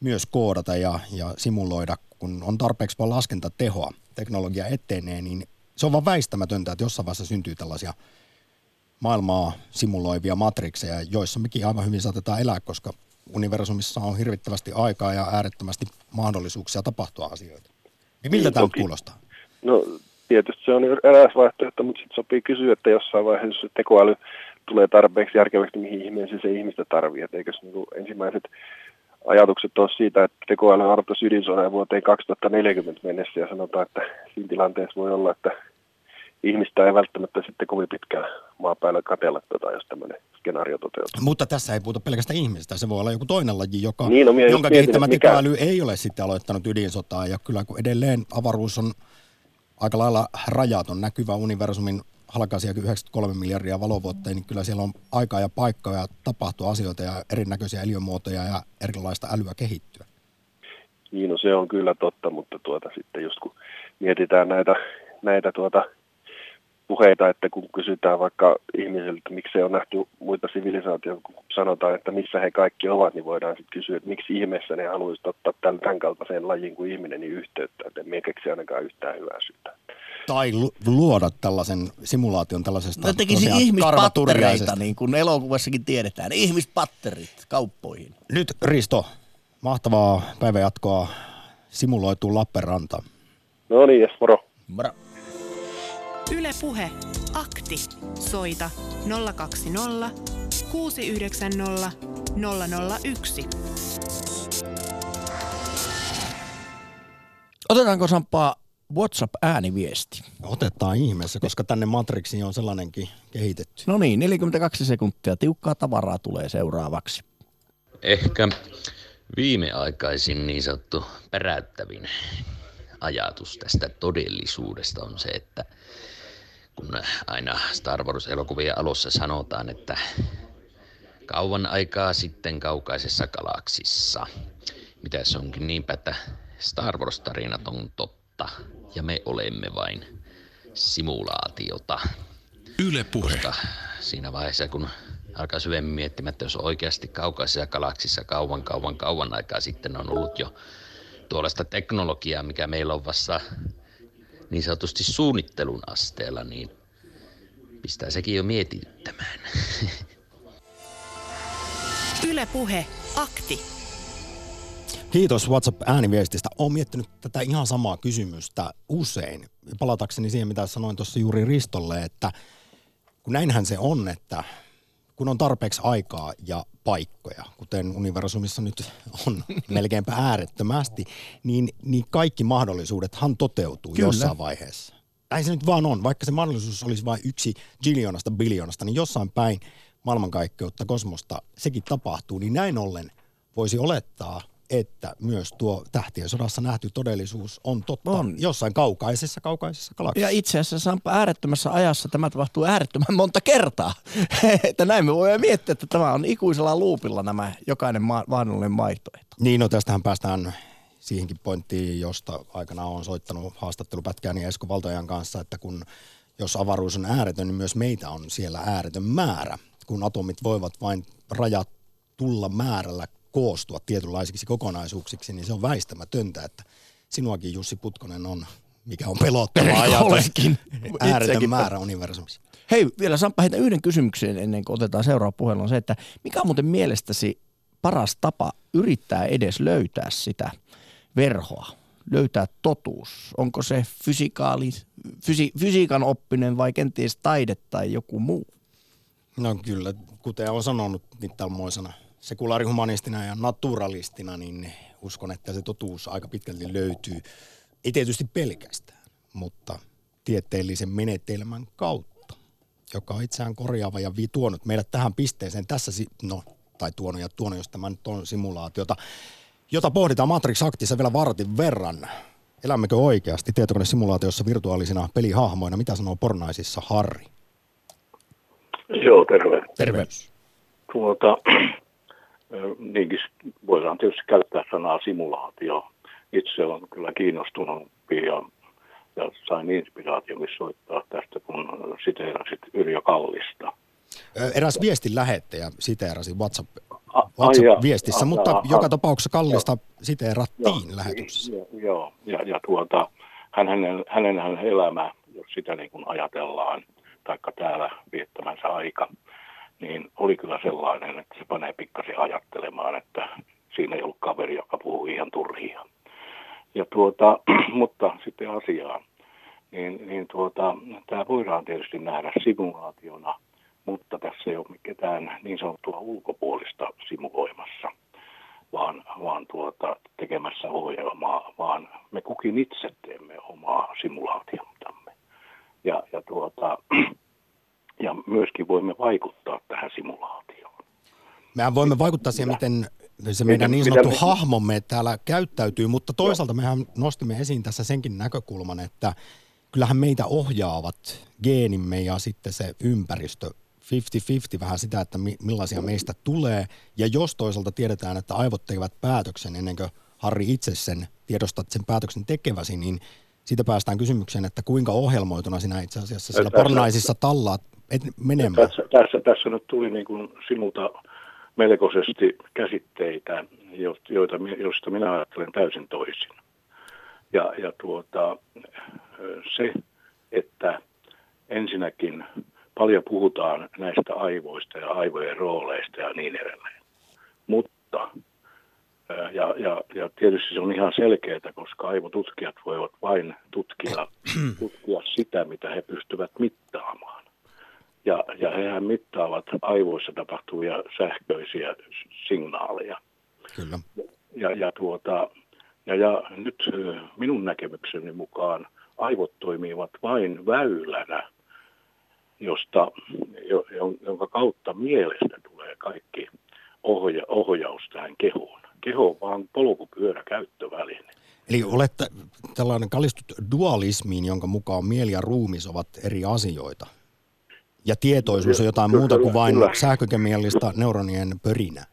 myös koodata ja, ja simuloida, kun on tarpeeksi paljon laskentatehoa, teknologia etenee, niin se on vaan väistämätöntä, että jossain vaiheessa syntyy tällaisia maailmaa simuloivia matrikseja, joissa mekin aivan hyvin saatetaan elää, koska universumissa on hirvittävästi aikaa ja äärettömästi mahdollisuuksia tapahtua asioita. Niin miltä niin, tämä kuulostaa? No tietysti se on eräs vaihtoehto, mutta sitten sopii kysyä, että jossain vaiheessa tekoäly tulee tarpeeksi järkevästi, mihin ihmeeseen se ihmistä tarvii. Että eikös niin ensimmäiset ajatukset ole siitä, että tekoäly arvottaisi ydinsodan vuoteen 2040 mennessä ja sanotaan, että siinä tilanteessa voi olla, että ihmistä ei välttämättä sitten kovin pitkään maan päällä katella, tota, jos tämmöinen skenaario toteutuu. Mutta tässä ei puhuta pelkästään ihmistä, se voi olla joku toinen laji, joka, niin, no, jonka kehittämä tekoäly mikä... ei ole sitten aloittanut ydinsotaa. Ja kyllä kun edelleen avaruus on aika lailla rajaton, näkyvä universumin halkaisia 93 miljardia valovuotta, niin kyllä siellä on aikaa ja paikkaa ja tapahtuu asioita ja erinäköisiä eliömuotoja ja erilaista älyä kehittyä. Niin, no se on kyllä totta, mutta tuota sitten just kun mietitään näitä, näitä tuota puheita, että kun kysytään vaikka ihmisiltä, että miksi on nähty muita sivilisaatioita, kun sanotaan, että missä he kaikki ovat, niin voidaan sitten kysyä, että miksi ihmeessä ne haluaisivat ottaa tämän, tämän kaltaiseen lajiin kuin ihminen niin yhteyttä, että en keksi ainakaan yhtään hyvää syytä. Tai luoda tällaisen simulaation tällaisesta No tekisi ihmispattereita, niin kuin elokuvassakin tiedetään. Ihmispatterit kauppoihin. Nyt Risto, mahtavaa päivänjatkoa simuloituu Lappeenranta. No niin, yes, moro. Moro. Yle Puhe. Akti. Soita 020 690 001. Otetaanko Sampaa WhatsApp-ääniviesti? Otetaan ihmeessä, koska tänne Matrixiin on sellainenkin kehitetty. No niin, 42 sekuntia. Tiukkaa tavaraa tulee seuraavaksi. Ehkä viimeaikaisin niin sanottu perättävin ajatus tästä todellisuudesta on se, että – kun aina Star Wars-elokuvien alussa sanotaan, että kauan aikaa sitten kaukaisessa galaksissa. Mitä se onkin niinpä, että Star Wars-tarinat on totta ja me olemme vain simulaatiota. Yle puhe. Koska siinä vaiheessa, kun alkaa syvemmin miettimään, että jos oikeasti kaukaisessa galaksissa kauan, kauan, kauan aikaa sitten on ollut jo tuollaista teknologiaa, mikä meillä on vasta niin sanotusti suunnittelun asteella, niin pistää sekin jo mietittämään. Ylepuhe akti. Kiitos WhatsApp-ääniviestistä. Olen miettinyt tätä ihan samaa kysymystä usein. Palatakseni siihen, mitä sanoin tuossa juuri Ristolle, että kun näinhän se on, että kun on tarpeeksi aikaa ja paikkoja, kuten universumissa nyt on melkeinpä äärettömästi, niin, niin kaikki mahdollisuudethan toteutuu Kyllä. jossain vaiheessa. Näin se nyt vaan on. Vaikka se mahdollisuus olisi vain yksi giljoonasta biljoonasta, niin jossain päin maailmankaikkeutta, kosmosta, sekin tapahtuu. Niin näin ollen voisi olettaa, että myös tuo tähtien sodassa nähty todellisuus on totta on. jossain kaukaisessa, kaukaisessa galaksissa. Ja itse asiassa Sampa äärettömässä ajassa tämä tapahtuu äärettömän monta kertaa. että näin me voimme miettiä, että tämä on ikuisella luupilla nämä jokainen ma- mahdollinen vaihtoehto. Niin, no tästähän päästään siihenkin pointtiin, josta aikana on soittanut haastattelupätkääni Esko Valtojan kanssa, että kun jos avaruus on ääretön, niin myös meitä on siellä ääretön määrä. Kun atomit voivat vain rajat tulla määrällä koostua tietynlaisiksi kokonaisuuksiksi, niin se on väistämätöntä, että sinuakin Jussi Putkonen on, mikä on pelottava ajatus, ääretön määrä universumissa. Hei, vielä Samppa heitä yhden kysymyksen ennen kuin otetaan seuraava puhelu on se, että mikä on muuten mielestäsi paras tapa yrittää edes löytää sitä verhoa, löytää totuus? Onko se fysikaali, fysi, fysiikan oppinen vai kenties taide tai joku muu? No kyllä, kuten olen sanonut mittalmoisena sekulaarihumanistina ja naturalistina, niin uskon, että se totuus aika pitkälti löytyy. Ei tietysti pelkästään, mutta tieteellisen menetelmän kautta, joka on itseään korjaava ja tuonut meidät tähän pisteeseen tässä, no, tai tuonut ja tuonut, jos tämä nyt on simulaatiota, jota pohditaan Matrix-aktissa vielä vartin verran. Elämmekö oikeasti tietokonesimulaatiossa virtuaalisina pelihahmoina? Mitä sanoo pornaisissa Harri? Joo, terve. Terveys. Tuota, niinkin voidaan tietysti käyttää sanaa simulaatio. Itse on kyllä kiinnostunut ja, ja sain inspiraatiokin soittaa tästä, kun siteerasit Yrjö Kallista. Eräs viestin lähettäjä siteerasi WhatsApp, WhatsApp-viestissä, ah, mutta ah, joka tapauksessa Kallista jo, siteerattiin jo, lähetyksessä. Jo, joo, ja, ja tuota, hänen, hänen, hänen elämä, jos sitä niin kuin ajatellaan, taikka täällä viettämänsä aika, niin oli kyllä sellainen, että se panee pikkasen ajattelemaan, että siinä ei ollut kaveri, joka puhuu ihan turhia. Ja tuota, mutta sitten asiaan, niin, niin tuota, tämä voidaan tietysti nähdä simulaationa, mutta tässä ei ole ketään niin sanottua ulkopuolista simuloimassa, vaan, vaan tuota, tekemässä ohjelmaa, vaan me kukin itse teemme omaa simulaatiotamme. Ja, ja, tuota, ja myöskin voimme vaikuttaa tähän simulaatioon. Mehän voimme vaikuttaa siihen, miten se meidän niin sanottu hahmomme täällä käyttäytyy, mutta toisaalta mehän nostimme esiin tässä senkin näkökulman, että kyllähän meitä ohjaavat geenimme ja sitten se ympäristö 50-50 vähän sitä, että millaisia meistä tulee. Ja jos toisaalta tiedetään, että aivot tekevät päätöksen ennen kuin Harri itse sen tiedostat sen päätöksen tekeväsi, niin siitä päästään kysymykseen, että kuinka ohjelmoituna sinä itse asiassa siellä pornaisissa tallaat menemään. Tässä, tässä, tässä nyt tuli niin kuin sinulta melkoisesti käsitteitä, joita, joista minä ajattelen täysin toisin. Ja, ja tuota, se, että ensinnäkin paljon puhutaan näistä aivoista ja aivojen rooleista ja niin edelleen. Mutta, ja, ja, ja tietysti se on ihan selkeää, koska aivotutkijat voivat vain tutkia, tutkia sitä, mitä he pystyvät mittaamaan. Ja, ja hehän mittaavat aivoissa tapahtuvia sähköisiä signaaleja. Kyllä. Ja, ja, tuota, ja, ja nyt minun näkemykseni mukaan aivot toimivat vain väylänä, josta, jonka kautta mielestä tulee kaikki ohja, ohjaus tähän kehoon. Keho on vaan polkupyörä käyttöväline. Eli olette tällainen kalistut dualismiin, jonka mukaan mieli ja ruumis ovat eri asioita. Ja tietoisuus on jotain kyllä, muuta kuin vain kyllä. sähkökemiallista neuronien pörinä.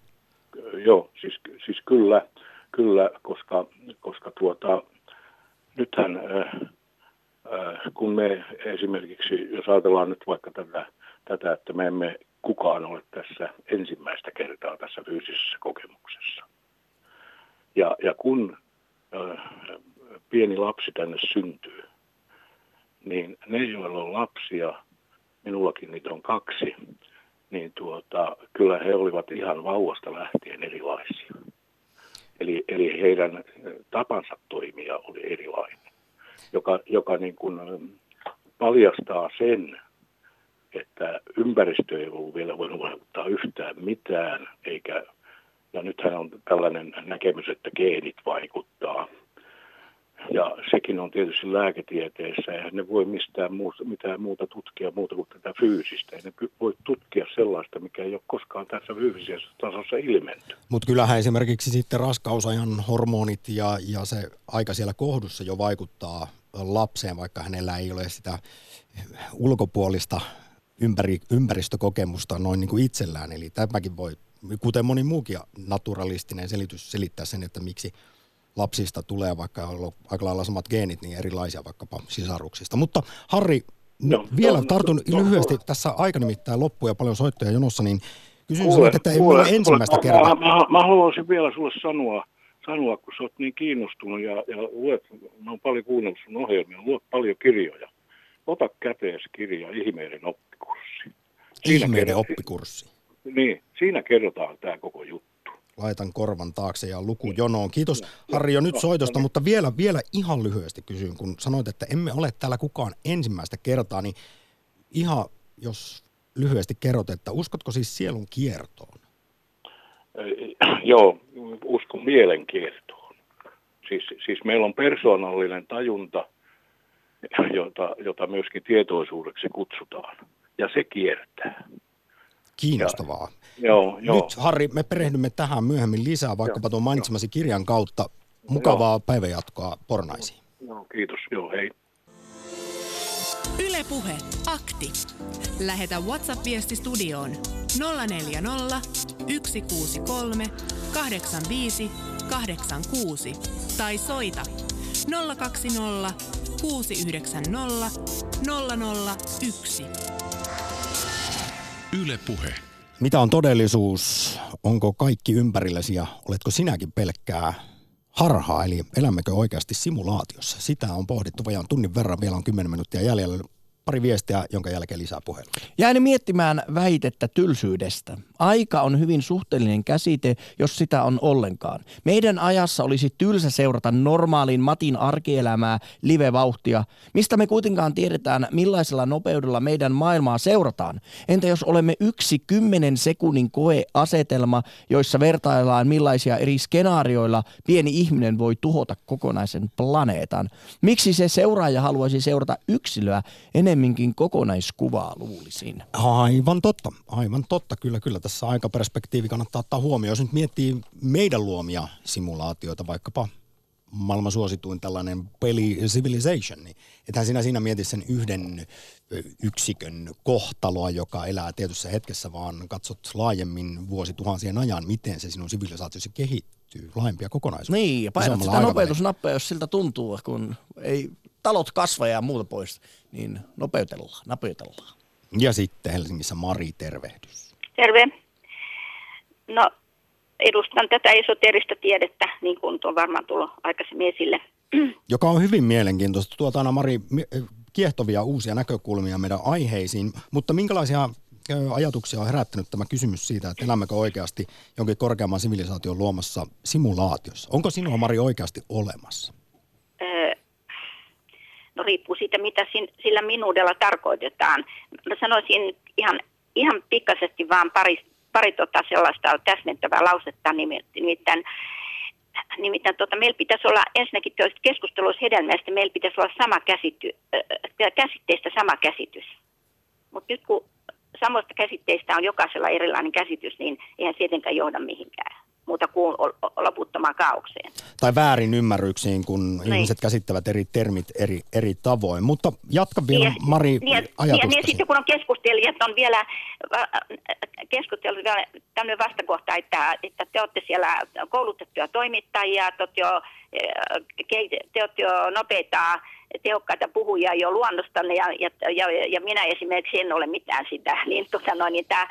Joo, siis, siis kyllä, kyllä koska, koska tuota, nythän äh, äh, kun me esimerkiksi, jos ajatellaan nyt vaikka tätä, tätä, että me emme kukaan ole tässä ensimmäistä kertaa tässä fyysisessä kokemuksessa. Ja, ja kun äh, pieni lapsi tänne syntyy, niin ne, joilla on lapsia, minullakin niitä on kaksi, niin tuota, kyllä he olivat ihan vauvasta lähtien erilaisia. Eli, eli heidän tapansa toimia oli erilainen, joka, joka niin kuin paljastaa sen, että ympäristö ei ollut vielä voinut vaikuttaa yhtään mitään, eikä, ja nythän on tällainen näkemys, että geenit vaikuttaa – ja sekin on tietysti lääketieteessä, ja ne voi mistään muuta, mitään muuta tutkia muuta kuin tätä fyysistä. Ei ne voi tutkia sellaista, mikä ei ole koskaan tässä fyysisessä tasossa ilmenty. Mutta kyllähän esimerkiksi sitten raskausajan hormonit ja, ja se aika siellä kohdussa jo vaikuttaa lapseen, vaikka hänellä ei ole sitä ulkopuolista ympäri, ympäristökokemusta noin niin kuin itsellään. Eli tämäkin voi, kuten moni muukin naturalistinen selitys, selittää sen, että miksi – lapsista tulee, vaikka on ollut aika lailla samat geenit, niin erilaisia vaikkapa sisaruksista. Mutta Harri, no, vielä no, tartun no, lyhyesti, no, tässä aika nimittäin loppuu ja paljon soittoja jonossa, niin kysyn kuule, sinut, että ei kuule, ensimmäistä kuule, kertaa. Mä, mä, mä, haluaisin vielä sulle sanoa, sanoa, kun sä oot niin kiinnostunut ja, ja luet, mä oon paljon kuunnellut sun ohjelmia, luet paljon kirjoja. Ota kätees kirja Ihmeiden oppikurssi. Siinä Ihmeiden oppikurssi. Niin, siinä kerrotaan tämä koko juttu laitan korvan taakse ja luku jonoon. Kiitos Harri jo nyt soitosta, mutta vielä, vielä ihan lyhyesti kysyn, kun sanoit, että emme ole täällä kukaan ensimmäistä kertaa, niin ihan jos lyhyesti kerrot, että uskotko siis sielun kiertoon? Joo, uskon mielenkiertoon. Siis, siis meillä on persoonallinen tajunta, jota, jota myöskin tietoisuudeksi kutsutaan, ja se kiertää. Kiinnostavaa. Ja, joo, joo. Nyt Harri, me perehdymme tähän myöhemmin lisää, vaikkapa tuon mainitsemasi kirjan kautta. Mukavaa joo. päivänjatkoa Pornaisiin. Joo, kiitos. Joo, hei. Ylepuhe akti. Lähetä WhatsApp-viesti studioon 040 163 85 86 tai soita 020 690 001. Yle Puhe. Mitä on todellisuus? Onko kaikki ympärilläsi ja oletko sinäkin pelkkää harhaa, eli elämmekö oikeasti simulaatiossa? Sitä on pohdittu vajaan tunnin verran, vielä on 10 minuuttia jäljellä. Pari viestiä, jonka jälkeen lisää puhelu. Jäin miettimään väitettä tylsyydestä. Aika on hyvin suhteellinen käsite, jos sitä on ollenkaan. Meidän ajassa olisi tylsä seurata normaalin Matin arkielämää live-vauhtia. Mistä me kuitenkaan tiedetään, millaisella nopeudella meidän maailmaa seurataan? Entä jos olemme yksi kymmenen sekunnin koeasetelma, joissa vertaillaan millaisia eri skenaarioilla pieni ihminen voi tuhota kokonaisen planeetan? Miksi se seuraaja haluaisi seurata yksilöä enemminkin kokonaiskuvaa, luulisin? Aivan totta, aivan totta. Kyllä, kyllä tässä aikaperspektiivi kannattaa ottaa huomioon. Jos nyt miettii meidän luomia simulaatioita, vaikkapa maailman suosituin tällainen peli Civilization, niin ethän sinä siinä mieti sen yhden yksikön kohtaloa, joka elää tietyssä hetkessä, vaan katsot laajemmin vuosituhansien ajan, miten se sinun sivilisaatiosi kehittyy laajempia kokonaisuuksia. Niin, ja painat sitä nopeutusnappia, jos siltä tuntuu, kun ei talot kasva ja muuta pois, niin nopeutellaan, nopeutellaan. Ja sitten Helsingissä Mari, tervehdys. Terve. No, edustan tätä esoterista tiedettä, niin kuin on varmaan tullut aikaisemmin esille. Joka on hyvin mielenkiintoista. Tuolta aina Mari kiehtovia uusia näkökulmia meidän aiheisiin, mutta minkälaisia ajatuksia on herättänyt tämä kysymys siitä, että elämmekö oikeasti jonkin korkeamman sivilisaation luomassa simulaatiossa? Onko sinua, Mari, oikeasti olemassa? no riippuu siitä, mitä sillä minuudella tarkoitetaan. Mä sanoisin ihan, ihan pikaisesti vaan pari, pari tota sellaista täsmentävää lausetta, nimittäin Nimittäin tuota, meillä pitäisi olla ensinnäkin keskusteluissa hedelmästä, meillä pitäisi olla sama käsity, äh, käsitteistä sama käsitys. Mutta nyt kun samoista käsitteistä on jokaisella erilainen käsitys, niin eihän tietenkään johda mihinkään muuta kuin loputtomaan kaaukseen. Tai väärin ymmärryksiin, kun niin. ihmiset käsittävät eri termit eri, eri tavoin. Mutta jatka vielä, niin, Mari, niin, ajatusta. Niin, sitten kun on keskustelijat, on vielä keskustellut vielä tämmöinen vastakohta, että, että te olette siellä koulutettuja toimittajia, te olette jo, te olette jo nopeita tehokkaita puhujia jo luonnostanne ja, ja, ja, ja minä esimerkiksi en ole mitään sitä, niin, tota noin, niin tämä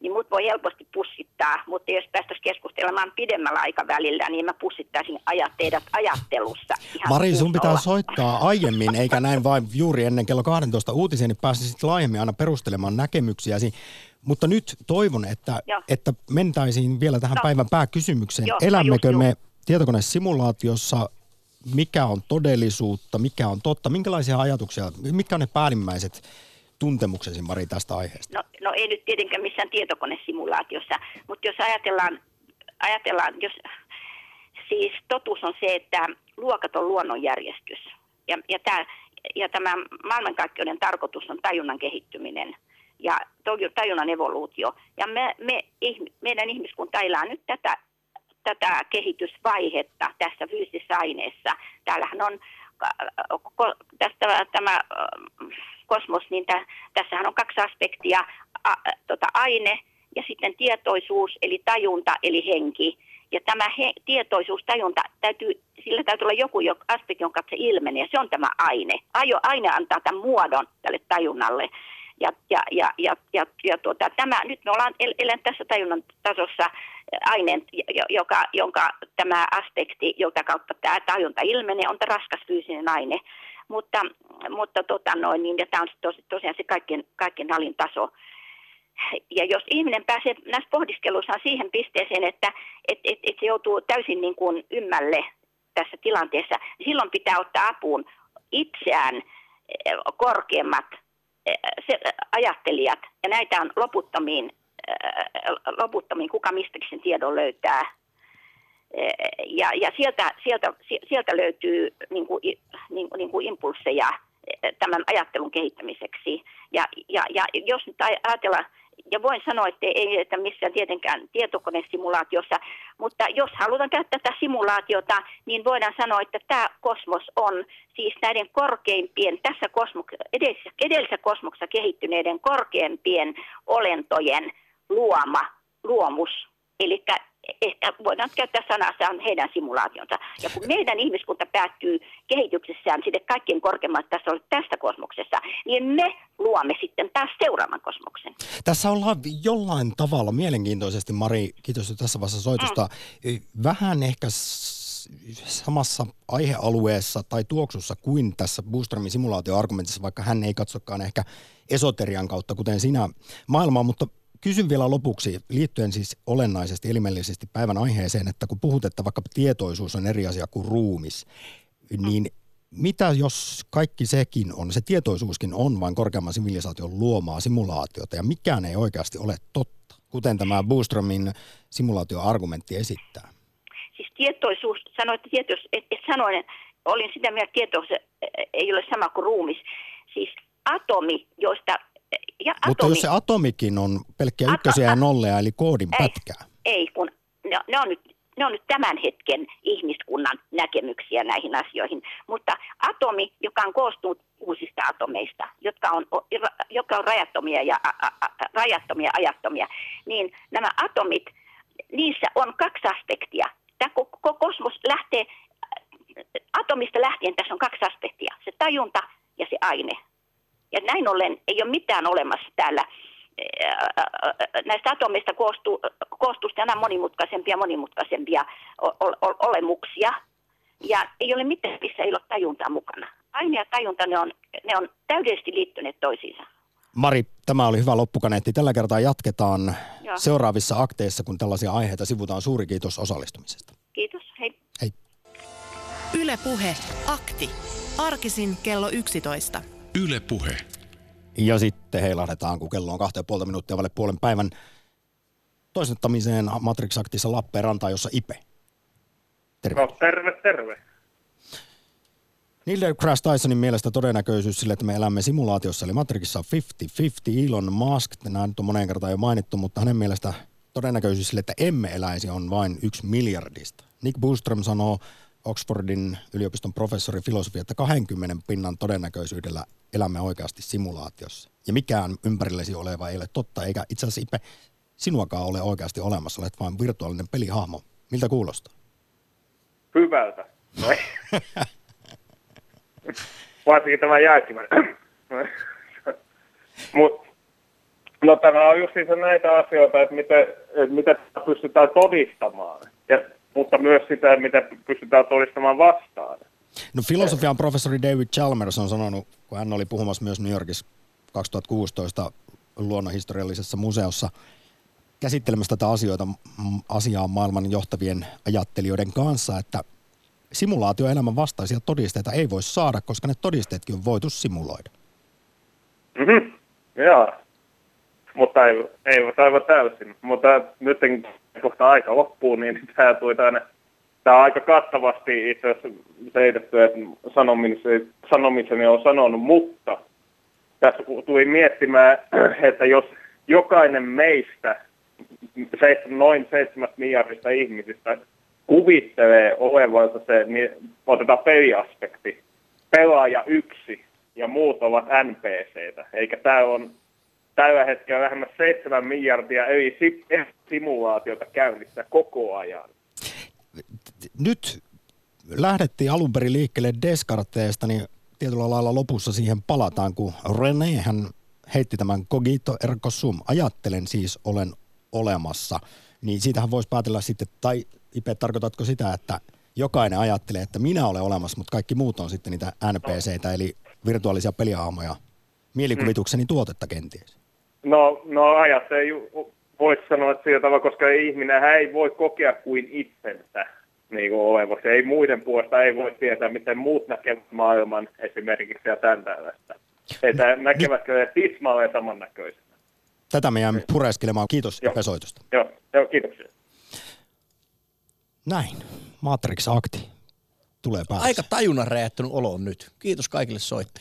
niin mut voi helposti pussittaa, mutta jos päästäisiin keskustelemaan pidemmällä aikavälillä, niin mä pussittaisin ajat teidät ajattelussa. Mari, sun pitää soittaa aiemmin, eikä näin vain juuri ennen kello 12 uutisia, niin pääsisit laajemmin aina perustelemaan näkemyksiäsi. Mutta nyt toivon, että, että mentäisiin vielä tähän no. päivän pääkysymykseen. Joo, Elämmekö just, me tietokonesimulaatiossa mikä on todellisuutta, mikä on totta, minkälaisia ajatuksia, mitkä on ne päällimmäiset tuntemuksesi Mari tästä aiheesta? No, no ei nyt tietenkään missään tietokonesimulaatiossa, mutta jos ajatellaan, ajatellaan jos, siis totuus on se, että luokat on luonnonjärjestys. Ja, ja, tämä, ja tämä maailmankaikkeuden tarkoitus on tajunnan kehittyminen ja tajunnan evoluutio. Ja me, me, meidän ihmiskunta elää nyt tätä, tätä kehitysvaihetta tässä fyysisessä aineessa. Täällähän on tästä tämä kosmos, niin tä, tässähän on kaksi aspektia, a, tota, aine ja sitten tietoisuus, eli tajunta, eli henki. Ja tämä he, tietoisuus, tajunta, täytyy, sillä täytyy olla joku aspekti, jonka se ilmenee, ja se on tämä aine. Aio, aine antaa tämän muodon tälle tajunnalle. Ja, ja, ja, ja, ja, ja tuota, tämä, nyt me ollaan el, elän tässä tajunnan tasossa aineen, joka, jonka tämä aspekti, jota kautta tämä tajunta ilmenee, on raskas fyysinen aine. Mutta, mutta tota noin, niin, ja tämä on tos, tosiaan se kaikkien, kaikkien alin taso. Ja jos ihminen pääsee näissä pohdiskeluissaan siihen pisteeseen, että et, et, et se joutuu täysin niin kuin ymmälle tässä tilanteessa, niin silloin pitää ottaa apuun itseään korkeammat se, ajattelijat, ja näitä on loputtomiin, eh, loputtomiin kuka mistäkin tiedon löytää ja, ja sieltä, sieltä, sieltä löytyy niin kuin, niin, niin kuin impulseja tämän ajattelun kehittämiseksi. Ja, ja, ja jos nyt ajatellaan, ja voin sanoa, että ei että missään tietenkään tietokonesimulaatiossa, mutta jos halutaan käyttää tätä simulaatiota, niin voidaan sanoa, että tämä kosmos on siis näiden korkeimpien, tässä kosmok- edellisessä, edellisessä kosmoksessa kehittyneiden korkeimpien olentojen luoma luomus. Eli ehkä voidaan käyttää sanaa, se on heidän simulaationsa. Ja kun meidän ihmiskunta päättyy kehityksessään sinne kaikkien korkeammalle tasolle tässä kosmoksessa, niin me luomme sitten taas seuraavan kosmoksen. Tässä ollaan jollain tavalla mielenkiintoisesti, Mari, kiitos tässä vaiheessa soitusta, mm. vähän ehkä samassa aihealueessa tai tuoksussa kuin tässä Boostermin simulaatioargumentissa, vaikka hän ei katsokaan ehkä esoterian kautta, kuten sinä maailmaa, mutta kysyn vielä lopuksi liittyen siis olennaisesti elimellisesti päivän aiheeseen, että kun puhut, että vaikka tietoisuus on eri asia kuin ruumis, niin mitä jos kaikki sekin on, se tietoisuuskin on vain korkeamman sivilisaation luomaa simulaatiota ja mikään ei oikeasti ole totta, kuten tämä Boostromin simulaatioargumentti esittää? Siis tietoisuus, sanoit, että tietoisuus, et, et sanoin, olin sitä mieltä, että tietoisuus ei ole sama kuin ruumis. Siis atomi, joista... Ja atomi, Mutta jos se atomikin on pelkkiä ykkösiä ja nolleja, eli koodin ei, pätkää. Ei, kun ne, ne on nyt ne on nyt tämän hetken ihmiskunnan näkemyksiä näihin asioihin. Mutta atomi, joka on koostunut uusista atomeista, jotka on, jotka on rajattomia ja a, a, rajattomia ajattomia, niin nämä atomit, niissä on kaksi aspektia. Tämä koko kosmos lähtee, atomista lähtien tässä on kaksi aspektia, se tajunta ja se aine. Näin ollen ei ole mitään olemassa täällä näistä atomeista koostuu, koostuu aina monimutkaisempia monimutkaisempia olemuksia. Ja ei ole mitään, missä ei ole tajuntaa mukana. Aine ja tajunta, ne on, ne on täydellisesti liittyneet toisiinsa. Mari, tämä oli hyvä loppukaneetti. Tällä kertaa jatketaan Joo. seuraavissa akteissa, kun tällaisia aiheita sivutaan. Suuri kiitos osallistumisesta. Kiitos, hei. Hei. Ylepuhe akti. Arkisin kello 11. Ylepuhe. Ja sitten heilahdetaan, kun kello on kahta ja puolta minuuttia vaille puolen päivän toisettamiseen Matrix-aktissa Lappeenrantaan, jossa Ipe. Terve. No, terve, terve. Neil deGrasse Tysonin mielestä todennäköisyys sille, että me elämme simulaatiossa, eli Matrixissa 50-50. Elon Musk, nämä nyt on moneen kertaan jo mainittu, mutta hänen mielestä todennäköisyys sille, että emme eläisi, on vain yksi miljardista. Nick Bostrom sanoo Oxfordin yliopiston professori filosofi, että 20 pinnan todennäköisyydellä elämme oikeasti simulaatiossa. Ja mikään ympärillesi oleva ei ole totta, eikä itse asiassa Ipe, sinuakaan ole oikeasti olemassa, olet vain virtuaalinen pelihahmo. Miltä kuulostaa? Hyvältä. No Varsinkin tämä jälkimmäinen. No tämä on just näitä asioita, että miten, että miten pystytään todistamaan. Ja mutta myös sitä, mitä pystytään todistamaan vastaan. No filosofian professori David Chalmers on sanonut, kun hän oli puhumassa myös New Yorkissa 2016 luonnonhistoriallisessa museossa käsittelemässä tätä asioita, asiaa maailman johtavien ajattelijoiden kanssa, että simulaatioelämän vastaisia todisteita ei voi saada, koska ne todisteetkin on voitu simuloida. Mm-hmm. Joo, mutta ei, ei aivan täysin. Mutta nyt kohta aika loppuu, niin tämä tuli tänne. Tämä on aika kattavasti itse asiassa seitetty, että sanomiseni, sanomiseni on sanonut, mutta tässä tuli miettimään, että jos jokainen meistä, noin seitsemän miljardista ihmisistä, kuvittelee olevansa se, niin otetaan peliaspekti, pelaaja yksi ja muut ovat NPCtä, eikä tämä on tällä hetkellä lähemmäs 7 miljardia eri simulaatiota käynnissä koko ajan. Nyt lähdettiin alun perin liikkeelle Descartesista, niin tietyllä lailla lopussa siihen palataan, kun René hän heitti tämän cogito ergo sum. Ajattelen siis olen olemassa. Niin siitähän voisi päätellä sitten, tai Ipe, tarkoitatko sitä, että jokainen ajattelee, että minä olen olemassa, mutta kaikki muut on sitten niitä NPCitä, eli virtuaalisia pelihahmoja, mielikuvitukseni tuotetta kenties? No, no ei voisi sanoa että sillä tavalla, koska ihminen ei voi kokea kuin itsensä niin kuin olevassa. Ei muiden puolesta ei voi tietää, miten muut näkevät maailman esimerkiksi ja tämän tällaista. Että no, näkevätkö ne tismalleen samannäköisenä. Tätä me jäämme pureskelemaan. Kiitos joo. Pesoitusta. Joo, joo, kiitoksia. Näin. Matrix-akti tulee päässä. Aika tajunnan räjähtynyt olo on nyt. Kiitos kaikille soittajille.